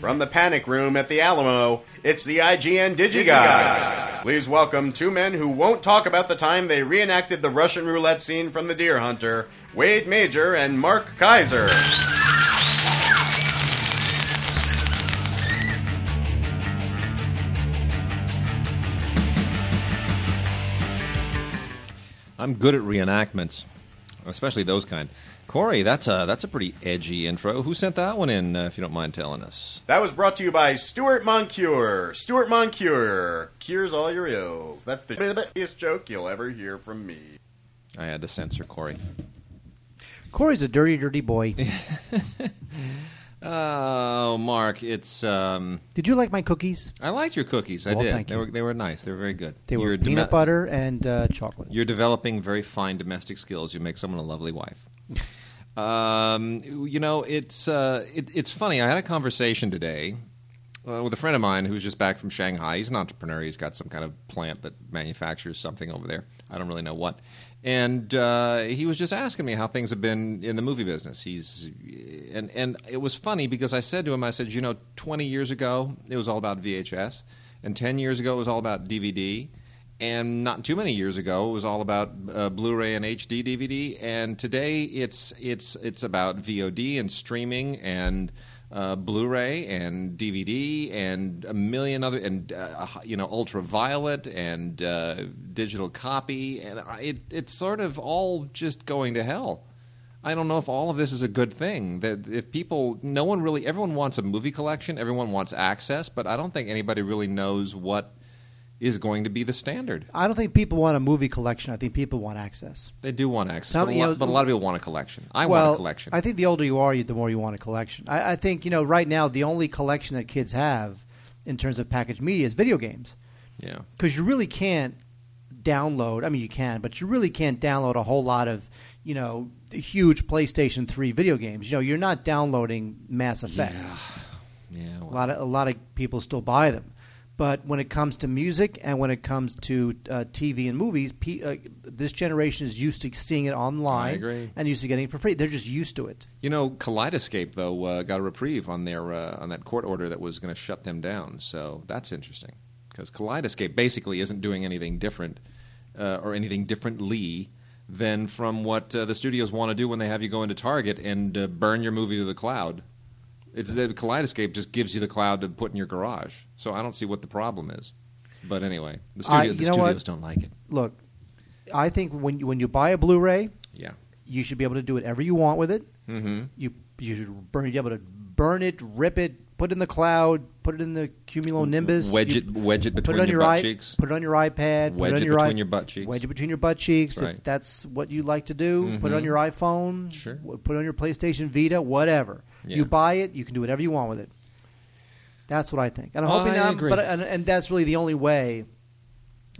From the panic room at the Alamo, it's the IGN DigiGuys. Please welcome two men who won't talk about the time they reenacted the Russian roulette scene from The Deer Hunter, Wade Major and Mark Kaiser. I'm good at reenactments, especially those kind. Corey, that's a that's a pretty edgy intro. Who sent that one in? Uh, if you don't mind telling us. That was brought to you by Stuart Moncure. Stuart Moncure cures all your ills. That's the biggest joke you'll ever hear from me. I had to censor Corey. Corey's a dirty, dirty boy. Oh, Mark, it's. Um, Did you like my cookies? I liked your cookies. I Well, did. thank they you. were they were nice. They were very good. They were You're peanut dome- butter and uh, chocolate. You're developing very fine domestic skills. You make someone a lovely wife. Um, you know, it's uh, it, it's funny. I had a conversation today uh, with a friend of mine who's just back from Shanghai. He's an entrepreneur. He's got some kind of plant that manufactures something over there. I don't really know what. And uh, he was just asking me how things have been in the movie business. He's and and it was funny because I said to him, I said, you know, 20 years ago it was all about VHS, and 10 years ago it was all about DVD, and not too many years ago it was all about uh, Blu-ray and HD DVD, and today it's it's it's about VOD and streaming and uh, Blu-ray and DVD and a million other and uh, you know ultraviolet and uh, digital copy, and it it's sort of all just going to hell. I don't know if all of this is a good thing. That if people, no one really, everyone wants a movie collection, everyone wants access, but I don't think anybody really knows what is going to be the standard. I don't think people want a movie collection. I think people want access. They do want access, Some- but, a lot, know- but a lot of people want a collection. I well, want a collection. I think the older you are, you- the more you want a collection. I, I think you know right now the only collection that kids have in terms of packaged media is video games yeah. because you really can't download. I mean, you can, but you really can't download a whole lot of you know huge PlayStation Three video games. You know, you're not downloading Mass Effect. Yeah. A well, lot of a lot of people still buy them, but when it comes to music and when it comes to uh, TV and movies, pe- uh, this generation is used to seeing it online and used to getting it for free. They're just used to it. You know, Kaleidoscape though uh, got a reprieve on their uh, on that court order that was going to shut them down. So that's interesting because Kaleidoscape basically isn't doing anything different uh, or anything differently than from what uh, the studios want to do when they have you go into Target and uh, burn your movie to the cloud. It's the Kaleidoscape just gives you the cloud to put in your garage. So I don't see what the problem is. But anyway, the, I- studio, you the know what? studios don't like it. Look, I think when you, when you buy a Blu-ray, Yeah. you should be able to do whatever you want with it. Mm-hmm. You you should burn, be able to burn it, rip it, put it in the cloud, put it in the cumulonimbus, Wedge you- it, wedge it put between it on your, butt i- cheeks. Put it on your iPad. Wedge put it, on it your between i- your butt cheeks. Wedge it between your butt cheeks. That's If right. that's what you like to do, put it on Mhm. your iPhone. Sure. w- Put it on your PlayStation Vita. Whatever. Yeah. You buy it, you can do whatever you want with it. That's what I think, and I'm I hoping that. agree. But and, and that's really the only way.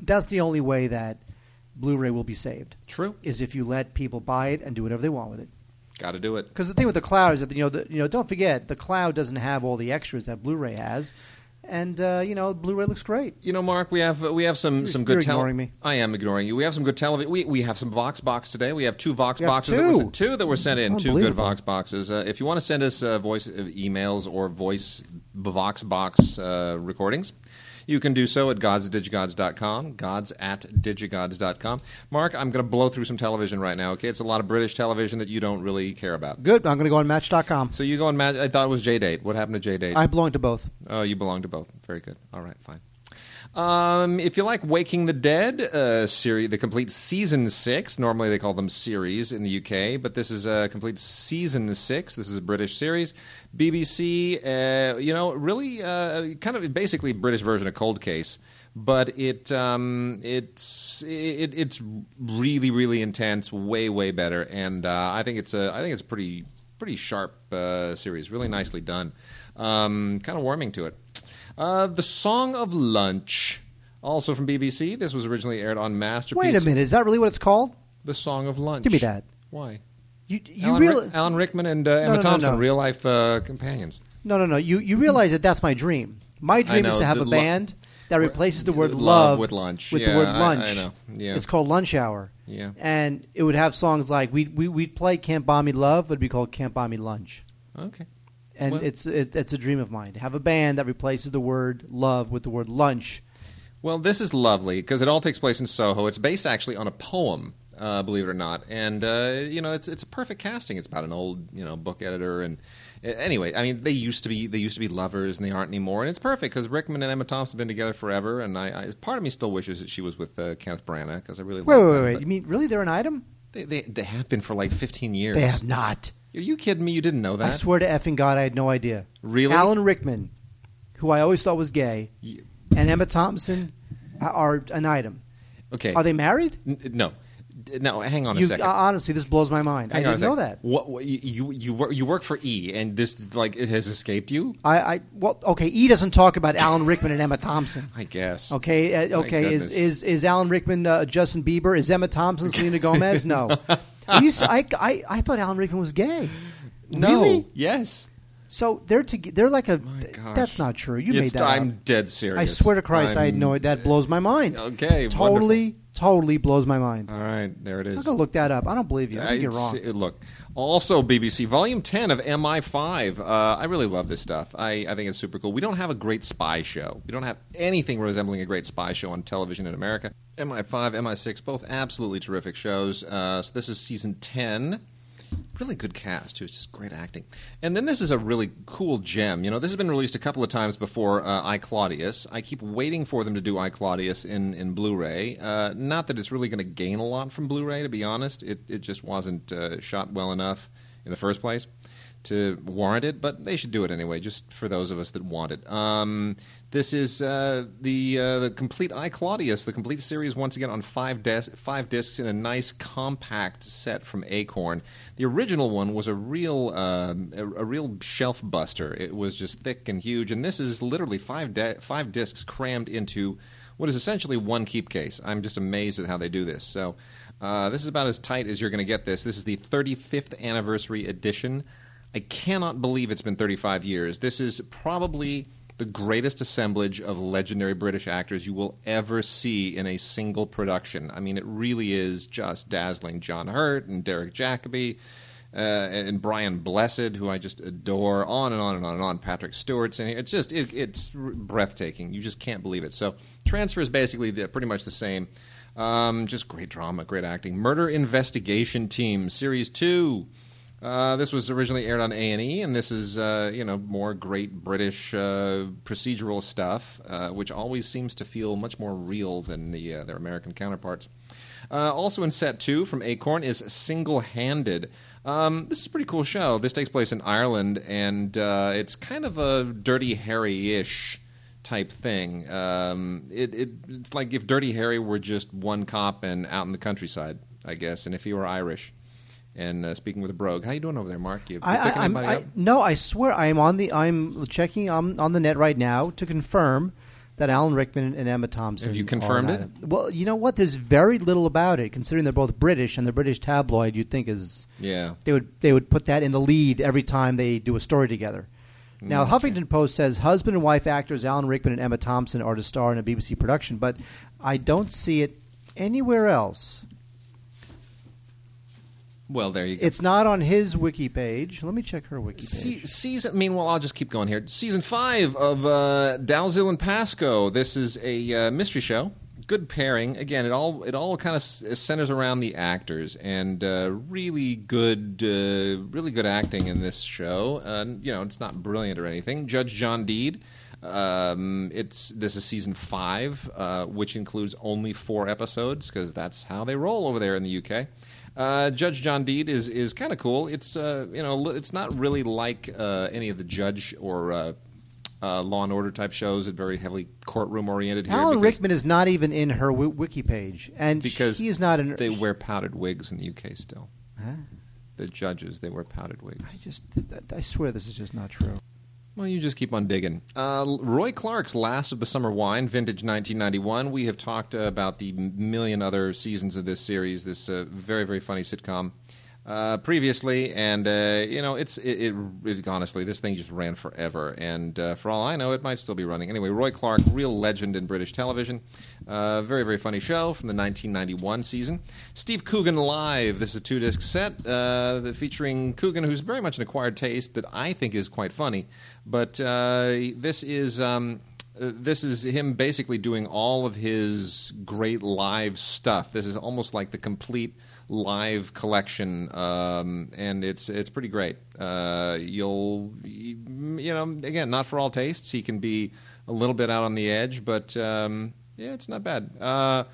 That's the only way that Blu-ray will be saved True. is if you let people buy it and do whatever they want with it. Got to do it. Because the thing with the cloud is that you know, the, you know, don't forget the cloud doesn't have all the extras that Blu-ray has, and uh, you know, Blu-ray looks great. You know, Mark, we have we have some some good you're tele- ignoring me. I am ignoring you. We have some good television. We we have some Vox box today. We have two Vox have boxes. That were two? sent, two that were sent in. Two good Vox boxes. Uh, if you want to send us uh, voice uh, emails or voice Vox box uh, recordings. You can do so at godsdigigods.com, gods at digigods.com. Mark, I'm going to blow through some television right now, okay? It's a lot of British television that you don't really care about. Good. I'm going to go on Match.com. So you go on match. I thought it was J-Date. What happened to J-Date? I belong to both. Oh, you belong to both. Very good. All right, fine. Um, if you like Waking the Dead, uh, series, the complete season six. Normally they call them series in the UK, but this is a complete season six. This is a British series. BBC, uh, you know, really uh, kind of basically British version of Cold Case, but it um, it's it, it's really really intense, way way better, and uh, I think it's a I think it's a pretty pretty sharp uh, series, really nicely done. Um, kind of warming to it. Uh, the Song of Lunch, also from BBC. This was originally aired on Masterpiece. Wait a minute. Is that really what it's called? The Song of Lunch. Give me that. Why? You you Alan, real Rick- Alan Rickman and uh, Emma no, no, Thompson, no. real life uh, companions. no no no. You you realize that that's my dream. My dream is to have a lo- band that replaces the word Love love, with lunch. with Yeah, the word I- lunch. I know. Yeah. It's called Lunch Hour. Yeah. And it would have songs like we we we'd play Can't Buy Me Love, but it'd be called Can't Buy Me Lunch. Okay. And Well- it's it, it's a dream of mine to have a band that replaces the word love with the word lunch. Well, this is lovely because it all takes place in Soho. It's based actually on a poem, uh, believe it or not, and uh, you know it's it's a perfect casting. It's about an old you know book editor, and uh, anyway, I mean they used to be they used to be lovers, and they aren't anymore, and it's perfect because Rickman and Emma Thompson have been together forever, and I, I part of me still wishes that she was with uh, Kenneth Branagh because I really Wait, like wait, them, wait, wait. You mean really? They're an item? They, they they have been for like fifteen years. They have not. Are you kidding me? You didn't know that? I swear to effing God, I had no idea. Really? Alan Rickman, who I always thought was gay, You- and Emma Thompson are an item. okay. Are they married? N- no. D- No, hang on a You, second. uh, honestly, this blows my mind. Hang I on a didn't know second. that. What, what you, you you work you work for E, and this like it has escaped you? I, I well, okay. E doesn't talk about Alan Rickman and Emma Thompson. I guess. Okay, uh, My okay. Is, goodness. is is Alan Rickman uh, Justin Bieber? Is Emma Thompson Selena Gomez? No. You, I, I, I thought Alan Rickman was gay. No. Really? Yes. So they're to, they're like a. My gosh. That's not true. You It's- made that I'm up. dead serious. I swear to Christ, I had I'm- no. That blows my mind. Okay. Totally, totally blows my mind. All right. There it I'm is. gonna look that up. I don't believe you. I think you're wrong. look. Also, BBC Volume 10 of MI5. Uh, I really love this stuff. I, I think it's super cool. We don't have a great spy show. We don't have anything resembling a great spy show on television in America. MI5, MI6, both absolutely terrific shows. Uh, so this is season 10. Really good cast, too. It's just great acting. And then this is a really cool gem. You know, this has been released a couple of times before uh, I Claudius. I keep waiting for them to do I Claudius in, in Blu ray. Uh, not that it's really going to gain a lot from Blu ray, to be honest. It, it just wasn't uh, shot well enough in the first place to warrant it, but they should do it anyway, just for those of us that want it. Um, this is uh, the uh, the complete I Claudius, the complete series once again on five des- five discs in a nice compact set from Acorn. The original one was a real um a, a real shelf buster. It was just thick and huge, and this is literally five five discs crammed into what is essentially one keep case. I'm just amazed at how they do this. So. Uh, this is about as tight as you're going to get this. This is the 35th anniversary edition. I cannot believe it's been 35 years. This is probably the greatest assemblage of legendary British actors you will ever see in a single production. I mean, it really is just dazzling. John Hurt and Derek Jacobi. Uh, and Brian Blessed, who I just adore, on and on and on and on. Patrick Stewart's in here. It's just it, it's breathtaking. You just can't believe it. So transfer is basically the, pretty much the same. Um, just great drama, great acting. Murder Investigation Team, Series Two. Uh, this was originally aired on A and E, and this is uh, you know more great British uh, procedural stuff, uh, which always seems to feel much more real than the uh, their American counterparts. Also in set two from Acorn is Single Handed. Um, this is a pretty cool show. This takes place in Ireland, and it's kind of a Dirty Harry ish type thing. Um, it, it, it's like if Dirty Harry were just one cop and out in the countryside, I guess, and if he were Irish. And uh, speaking with a brogue, how you doing over there, Mark? You, I, picking I, anybody I, up? no, I swear I am on the. I'm checking on, on the net right now to confirm that Alan Rickman and Emma Thompson. Have you confirmed it? Well, you know what? There's very little about it, considering they're both British, and the British tabloid you'd think is Yeah. they would they would put that in the lead every time they do a story together. Now, Mm, Huffington Post says husband and wife actors Alan Rickman and Emma Thompson are to star in a BBC production, but I don't see it anywhere else. Well, there you go. It's not on his wiki page. Let me check her wiki page. Se- season. Meanwhile, I'll just keep going here. Season five of uh, Dalziel and Pascoe. This is a uh, mystery show. Good pairing. Again, it all it all kind of centers around the actors and uh, really good, uh, really good acting in this show. Uh, you know, it's not brilliant or anything. Judge John Deed. Um, it's this is season five, uh, which includes only four episodes because that's how they roll over there in the UK. Uh, Judge John Deed is is kind of cool. It's uh, you know it's not really like uh, any of the Judge or uh, uh, Law and Order type shows. It's very heavily courtroom oriented here. Alan because, Rickman is not even in her wi- wiki page, and because he is not in. They wear powdered wigs in the UK still. Huh? The judges they wear powdered wigs. I just, I swear, this is just not true. Well, you just keep on digging. Uh, Roy Clarke's Last of the Summer Wine, vintage 1991. We have talked about the million other seasons of this series, this uh, very, very funny sitcom. Uh, previously, and uh, you know, it's it, it, it honestly this thing just ran forever, and uh, for all I know, it might still be running. Anyway, Roy Clarke, real legend in British television, uh, very very funny show from the 1991 season. Steve Coogan live. This is a two disc set uh, featuring Coogan, who's very much an acquired taste that I think is quite funny, but uh, this is. Um, this is him basically doing all of his great live stuff. This is almost like the complete live collection, um, and it's it's pretty great. Uh, you'll you know again not for all tastes. He can be a little bit out on the edge, but um, yeah, it's not bad. Uh,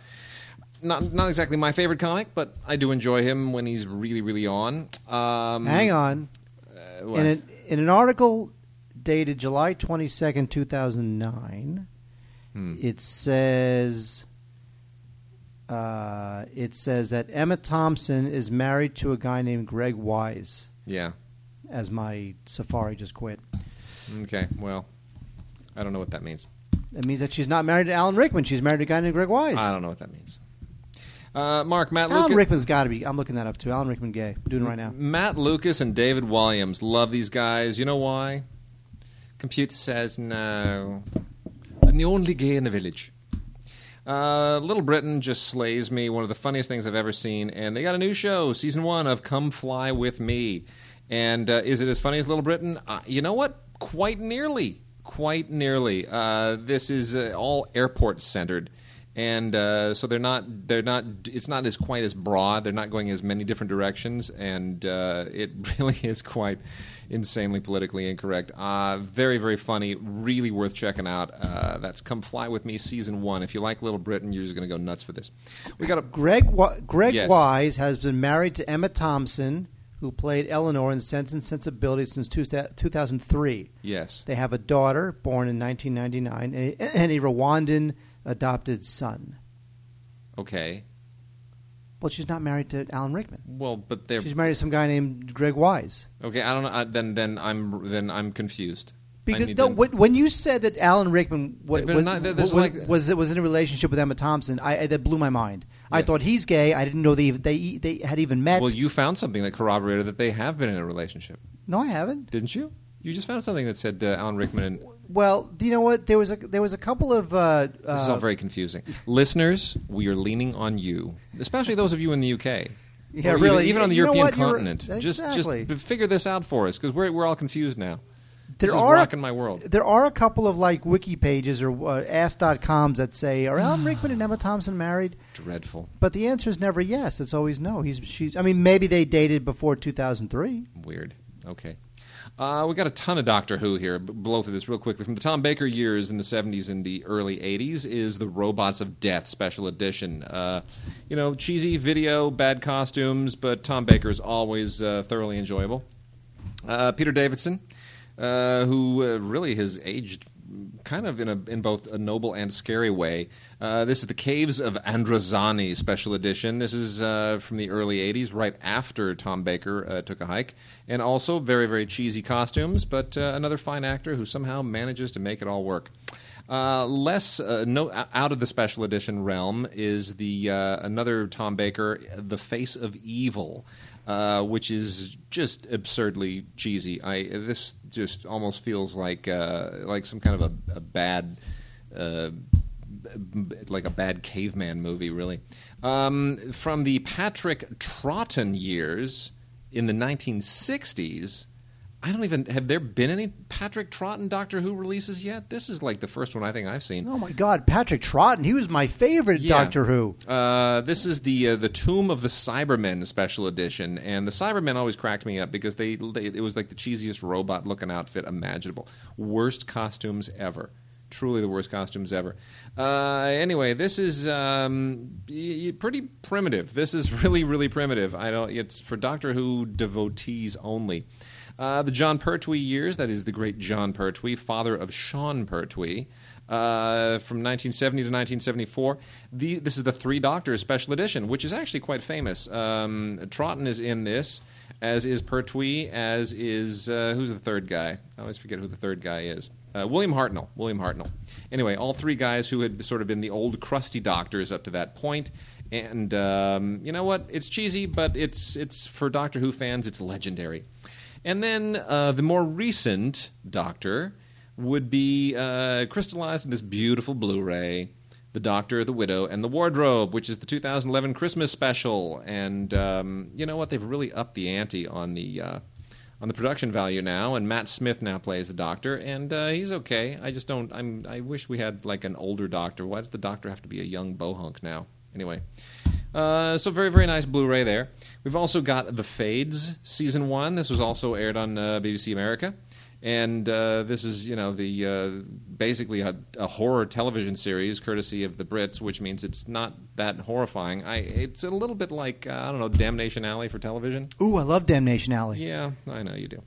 not not exactly my favorite comic, but I do enjoy him when he's really really on. Um, Hang on. uh. In, an in an article dated July 22nd, 2009, Hmm. it says uh, it says that Emma Thompson is married to a guy named Greg Wise. yeah. As my Safari just quit. Okay. Well, I don't know what that means. It means that she's not married to Alan Rickman. She's married to a guy named Greg Wise. I don't know what that means. Uh, Mark, Matt Alan Lucas. Rickman's got to be. I'm looking that up too. Alan Rickman gay. I'm doing it right now. Matt Lucas and David Walliams. Love these guys. You know why? Computer says no. I'm the only gay in the village. Uh, Little Britain just slays me. One of the funniest things I've ever seen. And they got a new show, season one of Come Fly With Me. And uh, is it as funny as Little Britain? Uh, you know what? Quite nearly. Quite nearly. Uh, this is uh, all airport centered and uh, so they're not they're not it's not as quite as broad they're not going as many different directions and uh, it really is quite insanely politically incorrect. Uh, very very funny. Really worth checking out. Uh, that's come fly with me season one. If you like little britain you're just going to go nuts for this. We got a Greg Wa- Greg Yes. Wise has been married to Emma Thompson, who played Eleanor in Sense and Sensibility since two, 2003. yes. They have a daughter born in 1999 and a, and a Rwandan adopted son. okay Well, she's not married to Alan Rickman. well but they're She's married to some guy named Greg Wise. okay i don't know I, then then i'm then i'm confused I Because need no, to- when, when you said that Alan Rickman wa- They've been was, not- there's was, like- was, was in a relationship with Emma Thompson, I, I- that blew my mind. I Yeah. thought he's gay. I didn't know they they they had even met. well you found something that corroborated that they have been in a relationship no, I haven't. didn't you you just found something that said uh, alan rickman and Well, do you know what? There was a there was a couple of. Uh, This is all uh, very confusing. Listeners, we are leaning on you, especially those of you in the UK. Yeah, Or even- really. Even, on the You European? You're- continent. Exactly. Just, just figure this out for us because we're, we're all confused now. there this is are rocking my world. There are a couple of like wiki pages or uh, ask.coms that say are Alan Rickman and Emma Thompson married? Dreadful. But the answer is never yes. It's always no. He's she's. I mean, maybe they dated before 2003. Weird. Okay. Uh, we got a ton of Doctor Who here. Blow through this real quickly. From the Tom Baker years in the 70s and the early 80s is the Robots of Death special edition. Uh, you know, cheesy video, bad costumes, but Tom Baker is always uh, thoroughly enjoyable. Uh, Peter Davidson, uh, who uh, really has aged kind of in a in both a noble and scary way. Uh, this is the Caves of Androzani special edition. This is uh, from the early '80s, right after Tom Baker uh, took a hike, and also very very cheesy costumes, but uh, another fine actor who somehow manages to make it all work. Uh, less uh, no out of the special edition realm is the another Tom Baker, The Face of Evil, uh, which is just absurdly cheesy. I this just almost feels like uh, like some kind of a, a bad. Uh, like a bad caveman movie, really. Um, from the Patrick Troughton years in the 1960s, I don't even have there been any Patrick Troughton Doctor Who releases yet. This is like the first one I think I've seen. Oh my God, Patrick Troughton. He was my favorite Yeah. Doctor Who. Uh, this is the uh, the Tomb of the Cybermen special edition, and the Cybermen always cracked me up because they, they it was like the cheesiest robot looking outfit imaginable. Worst costumes ever. Truly the worst costumes ever. Uh, anyway, this is um, y- y- pretty primitive. This is really really primitive. I don't. It's for Doctor Who devotees only. Uh, the Jon Pertwee years, that is the great Jon Pertwee, father of Sean Pertwee, uh, from 1970 to 1974. The, this is the Three Doctors Special Edition, which is actually quite famous. Um, is in this, as is Pertwee, as is, uh, who's the third guy? I always forget who the third guy is. Uh, William Hartnell. William Hartnell. Anyway, all three guys who had sort of been the old crusty doctors up to that point. point, And um, you know what? It's cheesy, but it's it's for Doctor Who fans. It's legendary. And then uh, the more recent Doctor would be uh, crystallized in this beautiful Blu-ray, The Doctor, the Widow, and the Wardrobe, which is the 2011 Christmas special. And um, you know what? They've really upped the ante on the uh, on the production value now. And Matt Smith now plays the Doctor, and uh, he's okay. I just don't. I'm. I wish we had like an older Doctor. Why does the Doctor have to be a young bohunk now? Anyway. Uh, so very very nice Blu-ray there. We've also got The Fades season one. This was also aired on uh, BBC America, and uh, this is you know the uh, basically a, a, horror television series courtesy of the Brits, which means it's not that horrifying. I it's a little bit like uh, I don't know Damnation Alley for television. Ooh, I love Damnation Alley. Yeah, I know you do.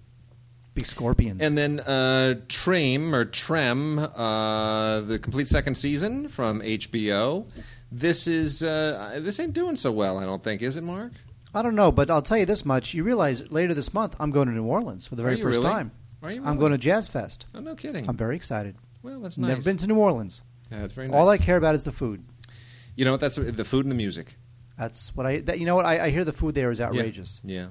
Big scorpions. And then uh, Trem or Trem, uh, the complete second season from HBO. This is uh, this ain't doing so well. I don't think, is it, Mark? I don't know, but I'll tell you this much: you realize later this month I'm going to New Orleans for the very first really? time. Are you? Really? I'm going to Jazz Fest. Oh, no kidding. I'm very excited. well, that's nice. Never been to New Orleans. Yeah, that's very nice. All I care about is the food. you know what? That's the food and the music. That's what I. That, you know what? I, I hear the food there is outrageous. Yeah.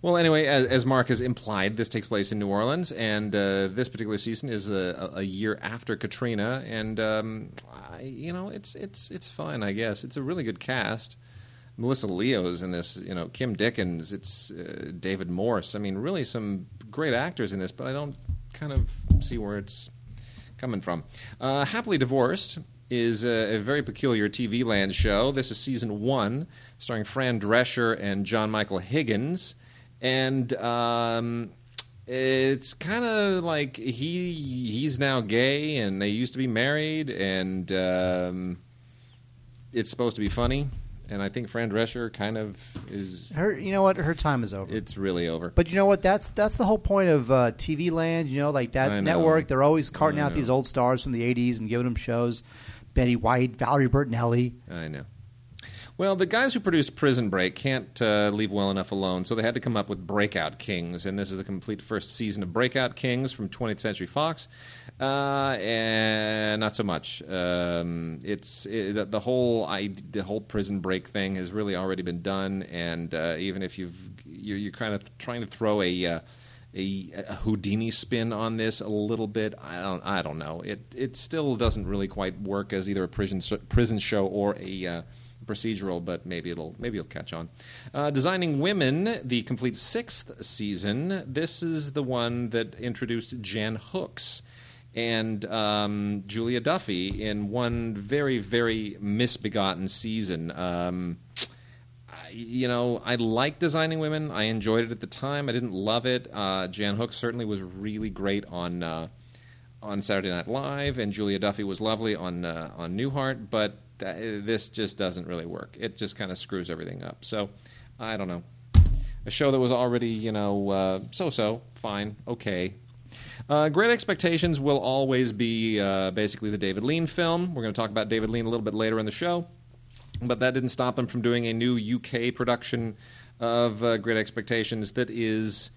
Well, anyway, as, as Mark has implied, this takes place in New Orleans, and uh, this particular season is a, a year after Katrina, and um, I, you know, it's it's it's fine, I guess. It's a really good cast. Melissa Leo's in this, you know, Kim Dickens, it's uh, David Morse. I mean, really some great actors in this, but I don't kind of see where it's coming from. Uh, Happily Divorced is a, a, very peculiar TV land show. This is season one, starring Fran Drescher and John Michael Higgins and um, it's kind of like he he's now gay, and they used to be married, and um, it's supposed to be funny. And I think Fran Drescher kind of is. Her, you know what? Her time is over. It's really over. But you know what? That's that's the whole point of uh, TV Land. You know, like that know. network. They're always carting I out know. these old stars from the '80s and giving them shows. Betty White, Valerie Bertinelli. I know. Well, the guys who produced Prison Break can't uh, leave well enough alone, so they had to come up with Breakout Kings, and this is the complete first season of Breakout Kings from 20th Century Fox, uh, and not so much. Um, it's it, the, whole I, the whole Prison Break thing has really already been done, and uh, even if you've you're, you're kind of trying to throw a uh, a, a Houdini spin on this a little bit. I don't. I don't know. It it still doesn't really quite work as either a prison prison show or a uh, procedural, but maybe it'll maybe it'll catch on. Uh, Designing Women, the complete sixth season. This is the one that introduced Jan Hooks and um, Julia Duffy in one very very misbegotten season. Um, you know, I like designing women. I enjoyed it at the time. I didn't love it. Uh, Jan Hooks certainly was really great on uh, on Saturday Night Live, and Julia Duffy was lovely on uh, on Newhart. But th- this just doesn't really work. It just kind of screws everything up. So I don't know. A show that was already, you know, uh, so-so, fine, okay. Uh, Great Expectations will always be uh, basically the David Lean film. We're going to talk about David Lean a little bit later in the show. But that didn't stop them from doing a new UK production of uh, Great Expectations that is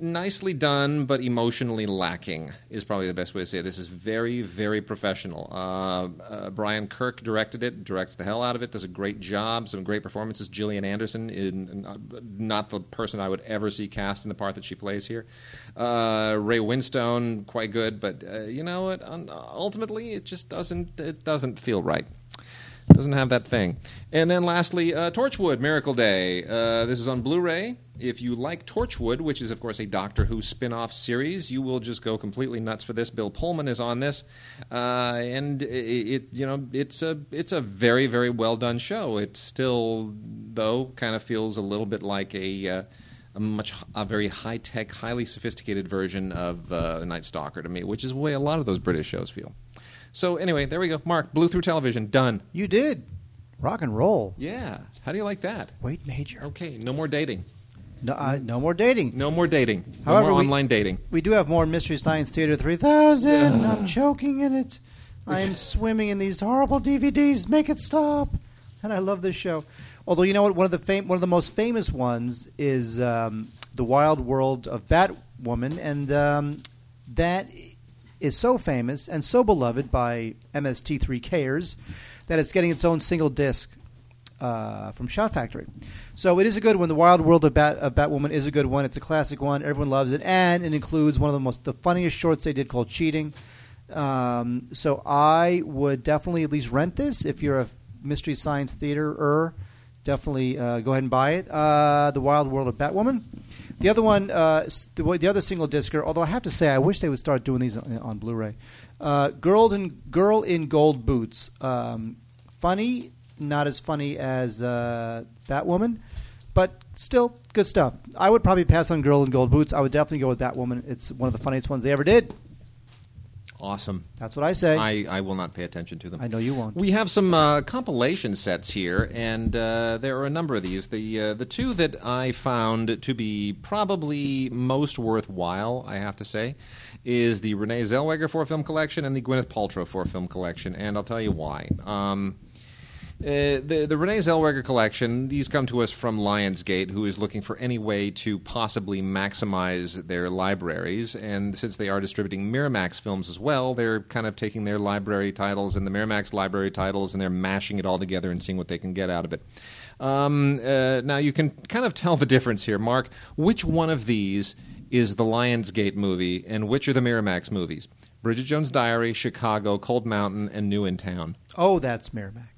nicely done, but emotionally lacking, is probably the best way to say it. This is very, very professional. Uh, uh, Brian Kirk directed it, directs the hell out of it, does a great job, some great performances. Gillian Anderson, in, uh, not the person I would ever see cast in the part that she plays here. Uh, Ray Winstone, quite good, but uh, you know what? Ultimately, it just doesn't. It doesn't feel right. Doesn't have that thing. And then lastly, uh, Torchwood Miracle Day. Uh, this is on Blu ray. If you like Torchwood, which is, of course, a Doctor Who spin off series, you will just go completely nuts for this. Bill Pullman is on this. Uh, and it, it, you know, it's a, it's a very, very well done show. It still, though, kind of feels a little bit like a. Uh, a much a very high tech, highly sophisticated version of uh, Night Stalker to me, which is the way a lot of those British shows feel. So anyway, there we go. Mark blew through television. Done. You did rock and roll. Yeah. How do you like that? Wait, Major. Okay. No more dating. No, uh, no more dating. No more dating. No However, more we- online dating. We do have more Mystery Science Theater 3000. I'm choking in it. I am swimming in these horrible DVDs. Make it stop. And I love this show. Although you know what, one of the fam- one of the most famous ones is um, the Wild World of Batwoman, and um, that is so famous and so beloved by MST3Kers that it's getting its own single disc. Uh, from Shout Factory. So it is a good one. The Wild World of, Bat, of Batwoman is a good one. It's a classic one. Everyone loves it, and it includes one of the most the funniest shorts they did called Cheating. Um, so I would definitely at least rent this if you're a Mystery Science Theater er. Definitely uh, go ahead and buy it. Uh, the Wild World of Batwoman. The other one, uh, the, the other single discer. Although I have to say, I wish they would start doing these on, on Blu-ray. Uh, Girl in Girl in Gold Boots. Um, funny, not as funny as uh, Batwoman, but still good stuff. I would probably pass on Girl in Gold Boots. I would definitely go with Batwoman. It's one of the funniest ones they ever did. Awesome. That's what I say. I, I will not pay attention to them. I know you won't. We have some uh, compilation sets here, and uh, there are a number of these. The uh, the two that I found to be probably most worthwhile, I have to say, is the Renee Zellweger four film collection and the Gwyneth Paltrow four film collection, and I'll tell you why. Um, uh, the the Renee Zellweger collection. These come to us from Lionsgate, who is looking for any way to possibly maximize their libraries. And since they are distributing Miramax films as well, they're kind of taking their library titles and the Miramax library titles, and they're mashing it all together and seeing what they can get out of it. Um, uh, now you can kind of tell the difference here, Mark. Which one of these is the Lionsgate movie, and which are the Miramax movies? Bridget Jones' Diary, Chicago, Cold Mountain, and New in Town. oh, that's Miramax.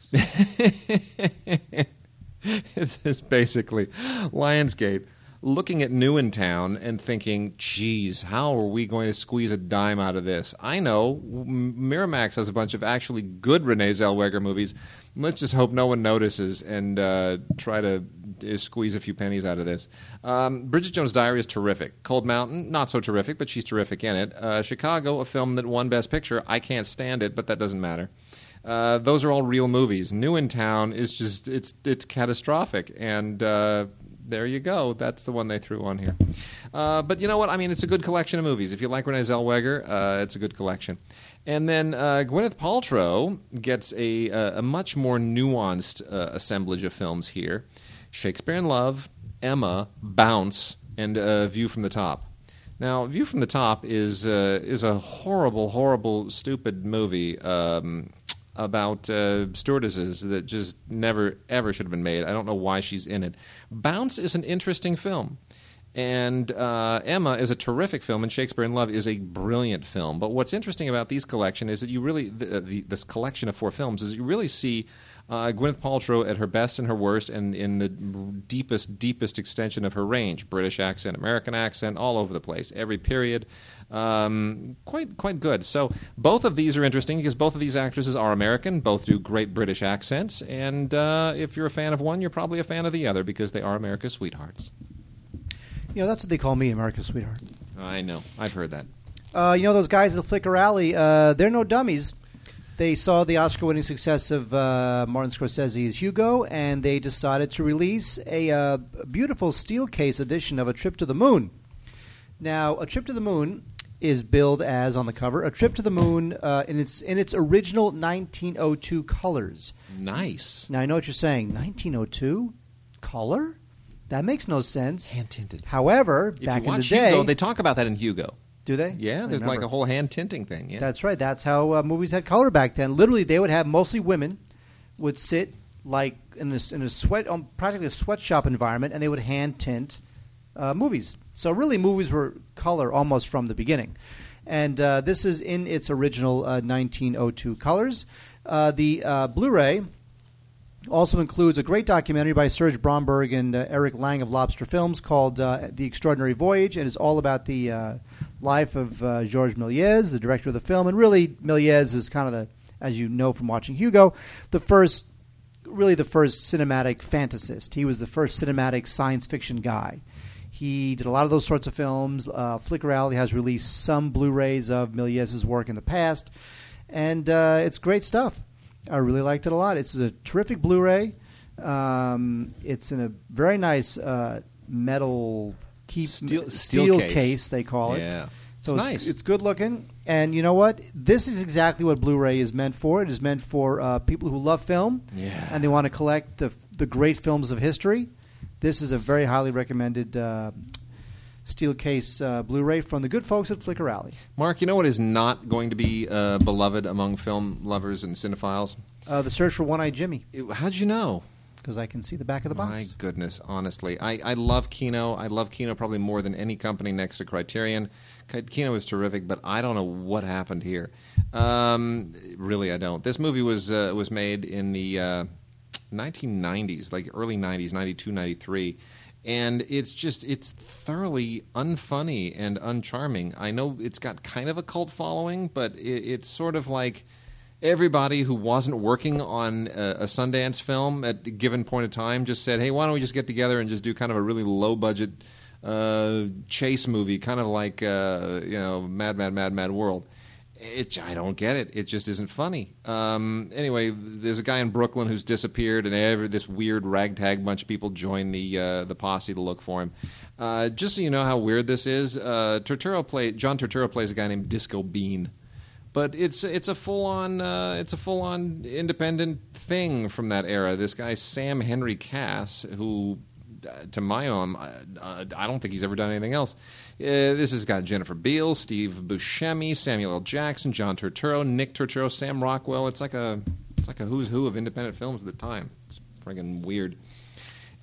This is basically Lionsgate looking at New in Town and thinking, geez, how are we going to squeeze a dime out of this? I know Miramax has a bunch of actually good Renee Zellweger movies. Let's just hope no one notices and uh, try to uh, squeeze a few pennies out of this. Um, Bridget Jones' Diary is terrific. Cold Mountain, not so terrific, but she's terrific in it. Uh, Chicago, a film that won Best Picture. I can't stand it, but that doesn't matter. Uh, those are all real movies. New in Town is just it's it's catastrophic, and uh, there you go. That's the one they threw on here. Uh, but you know what? I mean, it's a good collection of movies. If you like Renee Zellweger, uh, it's a good collection. And then uh, Gwyneth Paltrow gets a, a, much more nuanced uh, assemblage of films here: Shakespeare in Love, Emma, Bounce, and View from the Top. Now, View from the Top is is a horrible, horrible, stupid movie um, about uh, stewardesses that just never ever should have been made. I don't know why she's in it. Bounce is an interesting film. And uh, Emma is a terrific film, and Shakespeare in Love is a brilliant film. But what's interesting about these collection is that you really, the, the, this collection of four films, is you really see uh, Gwyneth Paltrow at her best and her worst, and in the deepest, deepest extension of her range British accent, American accent, all over the place, every period. Um, quite, quite good. So both of these are interesting because both of these actresses are American. Both do great British accents, and uh, if you're a fan of one, you're probably a fan of the other because they are America's sweethearts. You know, that's what they call me, America's sweetheart. I know. I've heard that. Uh, you know those guys at the Flicker Alley? Uh, they're no dummies. They saw the Oscar-winning success of uh, Martin Scorsese's Hugo, and they decided to release a uh, beautiful steel case edition of A Trip to the Moon. Now, A Trip to the Moon is billed as on the cover A Trip to the Moon uh, in its in its original 1902 colors. Nice. Now I know what you're saying. 1902 color? That makes no sense. Hand tinted. However, If back you in the day, Hugo, they talk about that in Hugo. Do they? Yeah, there's like a whole hand tinting thing. Yeah. That's right. That's how uh, movies had color back then. Literally, they would have mostly women would sit like in a, in a sweat, um, practically a sweatshop environment, and they would hand tint uh, movies. So really, movies were color almost from the beginning. And uh, this is in its original uh, 1902 colors. Uh, the uh, Blu-ray also includes a great documentary by Serge Bromberg and uh, Eric Lange of Lobster Films called uh, The Extraordinary Voyage, and is all about the uh, life of uh, Georges Méliès, the director of the film. And really, Méliès is kind of the, as you know from watching Hugo, the first, really the first cinematic fantasist. He was the first cinematic science fiction guy. He did a lot of those sorts of films. Uh, Flicker Alley has released some Blu-rays of Méliès's work in the past, and uh, it's great stuff. I really liked it a lot. It's a terrific Blu-ray. Um, it's in a very nice uh, metal keep Steel- steel, steel case. case. They call it. Yeah. So It's nice. It's good looking, and you know what? This is exactly what Blu-ray is meant for. It is meant for uh, people who love film, Yeah. and they want to collect the the great films of history. This is a very highly recommended uh, steel case uh, Blu-ray from the good folks at Flicker Alley. Mark, you know what is not going to be uh, beloved among film lovers and cinephiles? Uh, the Search for One-Eyed Jimmy. It- How'd you know? because I can see the back of the box. My goodness, honestly, I, I love Kino. I love Kino probably more than any company next to Criterion. Kino is terrific, but I don't know what happened here. Um, really, I don't. This movie was uh, was made in the uh, 1990s, like early 90s, 92, 93. And it's just, it's thoroughly unfunny and uncharming. I know it's got kind of a cult following, but it, it's sort of like everybody who wasn't working on a, a Sundance film at a given point of time just said, "Hey, why don't we just get together and just do kind of a really low budget uh, chase movie, kind of like uh, you know Mad Mad Mad Mad World." It, I don't get it. It just isn't funny. Um, anyway, there's a guy in Brooklyn who's disappeared, and every, this weird ragtag bunch of people join the uh, the posse to look for him. Uh, just so you know how weird this is, uh, Turturro play John Turturro plays a guy named Disco Bean but it's it's a full on uh, it's a full on independent thing from that era. This guy Sam Henry Kass, who uh, to my own, uh, I don't think he's ever done anything else. Uh, this has got Jennifer Beal, Steve Buscemi, Samuel L. Jackson, John Turturro, Nick Turturro, Sam Rockwell. It's like a it's like a who's who of independent films at the time. It's friggin' weird.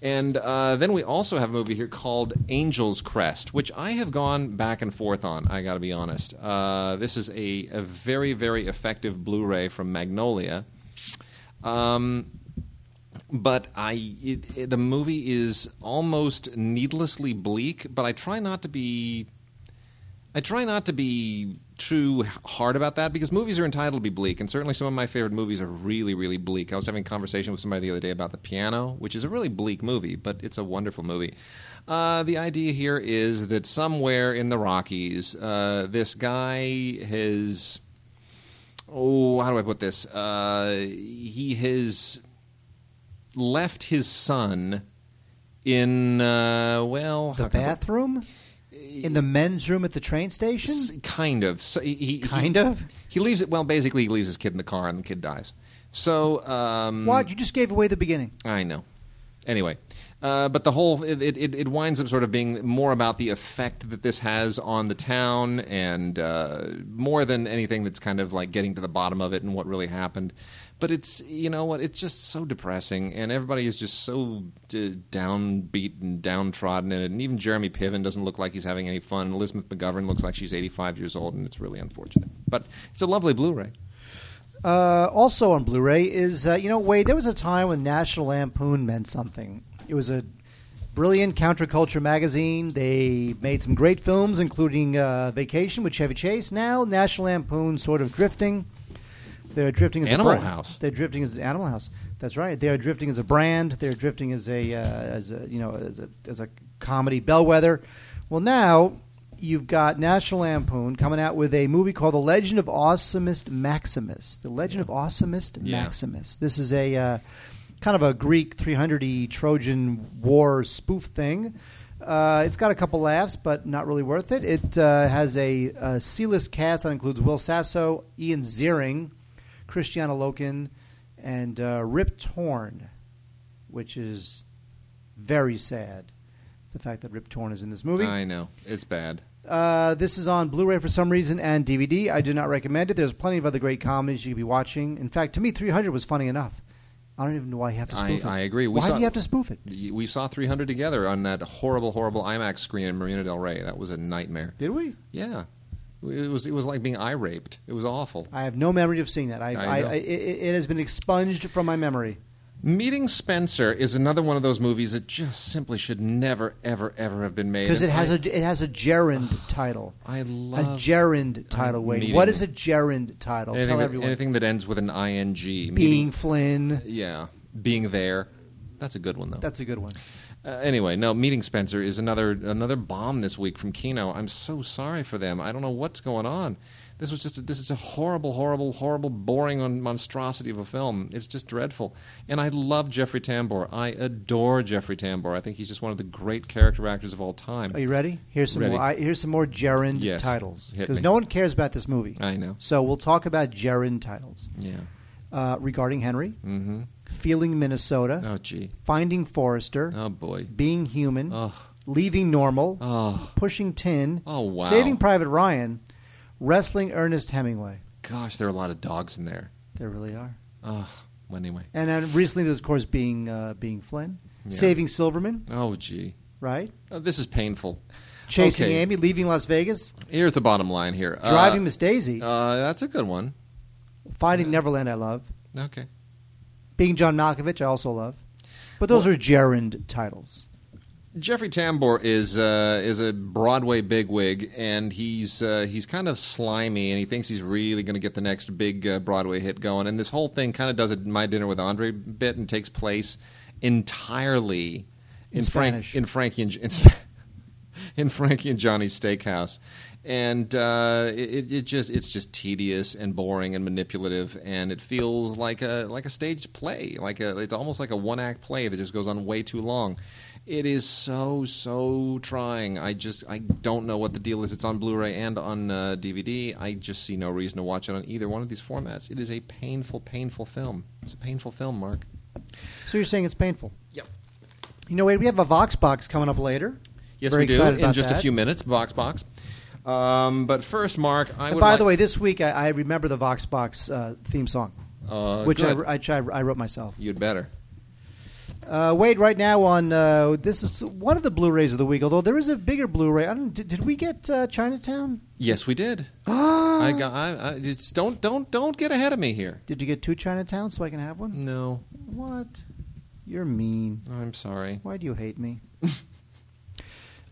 And uh, then we also have a movie here called Angel's Crest, which I have gone back and forth on. I got to be honest. Uh, this is a, a, very, very effective Blu-ray from Magnolia. Um, but I, it, it, the movie is almost needlessly bleak. But I try not to be. I try not to be too hard about that because movies are entitled to be bleak, and certainly some of my favorite movies are really, really bleak. I was having a conversation with somebody the other day about The Piano, which is a really bleak movie, but it's a wonderful movie. Uh, the idea here is that somewhere in the Rockies, uh, this guy has. Oh, how do I put this? Uh, he has left his son in, uh, well. The bathroom? in the men's room at the train station? S- kind of. So he, he, kind he, of. He leaves it. Well, basically, he leaves his kid in the car, and the kid dies. So um, what? You just gave away the beginning. I know. Anyway, uh, but the whole it, it, it winds up sort of being more about the effect that this has on the town, and uh, more than anything that's kind of like getting to the bottom of it and what really happened. But it's you know what it's just so depressing, and everybody is just so d- downbeat and downtrodden in it. And even Jeremy Piven doesn't look like he's having any fun. Elizabeth McGovern looks like she's 85 years old, and it's really unfortunate. But it's a lovely Blu-ray. Uh, also on Blu-ray is uh, you know Wade. There was a time when National Lampoon meant something. It was a brilliant counterculture magazine. They made some great films, including uh, Vacation with Chevy Chase. Now National Lampoon sort of drifting. They're drifting as Animal a brand. House. They're drifting as Animal House. That's right. They're drifting as a brand. They're drifting as a uh, as a you know as a as a comedy bellwether. Well, now you've got National Lampoon coming out with a movie called The Legend of Awesomest Maximus. The Legend of Awesomest Yeah. Maximus. This is a uh, kind of a Greek 300e Trojan War spoof thing. Uh, it's got a couple laughs, but not really worth it. It uh, has a, a C-list cast that includes Will Sasso, Ian Ziering, Christiana Loken, and uh, Rip Torn, which is very sad. The fact that Rip Torn is in this movie. I know it's bad. Uh, this is on Blu-ray for some reason and DVD. I do not recommend it. There's plenty of other great comedies you could be watching. In fact, to me, 300 was funny enough. I don't even know why you have to I, spoof it. I agree. We why saw, do you have to spoof it? We saw 300 together on that horrible, horrible IMAX screen in Marina Del Rey. That was a nightmare. Did we? Yeah, it was. It was like being eye raped. It was awful. I have no memory of seeing that. I, I I, know. I, it, it has been expunged from my memory. Meeting Spencer is another one of those movies that just simply should never, ever, ever have been made. Because it And has I, a it has a gerund title. I love a gerund title. Wait, meeting- what is a gerund title? anything Tell that, everyone. anything that ends with an ing. Being Meeting- Flynn. yeah, being there. That's a good one though. That's a good one. Uh, anyway, no, Meeting Spencer is another another bomb this week from Kino. I'm so sorry for them. I don't know what's going on. This was just a, this is a horrible, horrible, horrible, boring mon- monstrosity of a film. It's just dreadful. And I love Jeffrey Tambor. I adore Jeffrey Tambor. I think he's just one of the great character actors of all time. Are you ready? Here's some Ready. more. I, here's some more gerund Yes. titles because no one cares about this movie. I know. So we'll talk about gerund titles Yeah. uh, regarding Henry, Mm-hmm. Feeling Minnesota, Oh gee. finding Forrester, Oh boy. being human, Oh. leaving normal, Oh. pushing tin, Oh wow. saving Private Ryan, wrestling Ernest Hemingway. Gosh, there are a lot of dogs in there. There really are. Oh, anyway. And then recently, there's of course being uh, being Flynn, Yeah. saving Silverman, Oh, gee. right? Oh, this is painful. Chasing Okay. Amy, leaving Las Vegas, Here's the bottom line here. Uh, driving Miss Daisy, Uh, that's a good one. finding Neverland. I love Okay. Being John Malkovich. I also love, but those are gerund titles. Jeffrey Tambor is uh, is a Broadway bigwig, and he's uh, he's kind of slimy, and he thinks he's really going to get the next big uh, Broadway hit going. And this whole thing kind of does a My Dinner with Andre bit, and takes place entirely In in, Frank in Frankie and in, in Frankie and Johnny's Steakhouse, and uh, it, it just it's just tedious and boring and manipulative, and it feels like a like a staged play, like a it's almost like a one act play that just goes on way too long. It is so so trying. I just I don't know what the deal is. It's on Blu-ray and on uh, DVD. I just see no reason to watch it on either one of these formats. It is a painful, painful film. It's a painful film, Mark. So you're saying it's painful? Yep. You know, wait, we have a Vox box coming up later. Yes, Very we do in just a few minutes. Vox box. Um, but first, Mark, I And would. by like- the way, this week I, I remember the Vox box uh, theme song, uh, which I. I, I, I wrote myself. you'd better. Uh, Wade, right now on uh, this is one of the Blu-rays of the week. Although there is a bigger Blu-ray. I don't. Did, did we get uh, Chinatown? Yes, we did. Ah. I got. I, I just don't don't don't get ahead of me here. Did you get two Chinatowns so I can have one? No, What? You're mean. I'm sorry. Why do you hate me?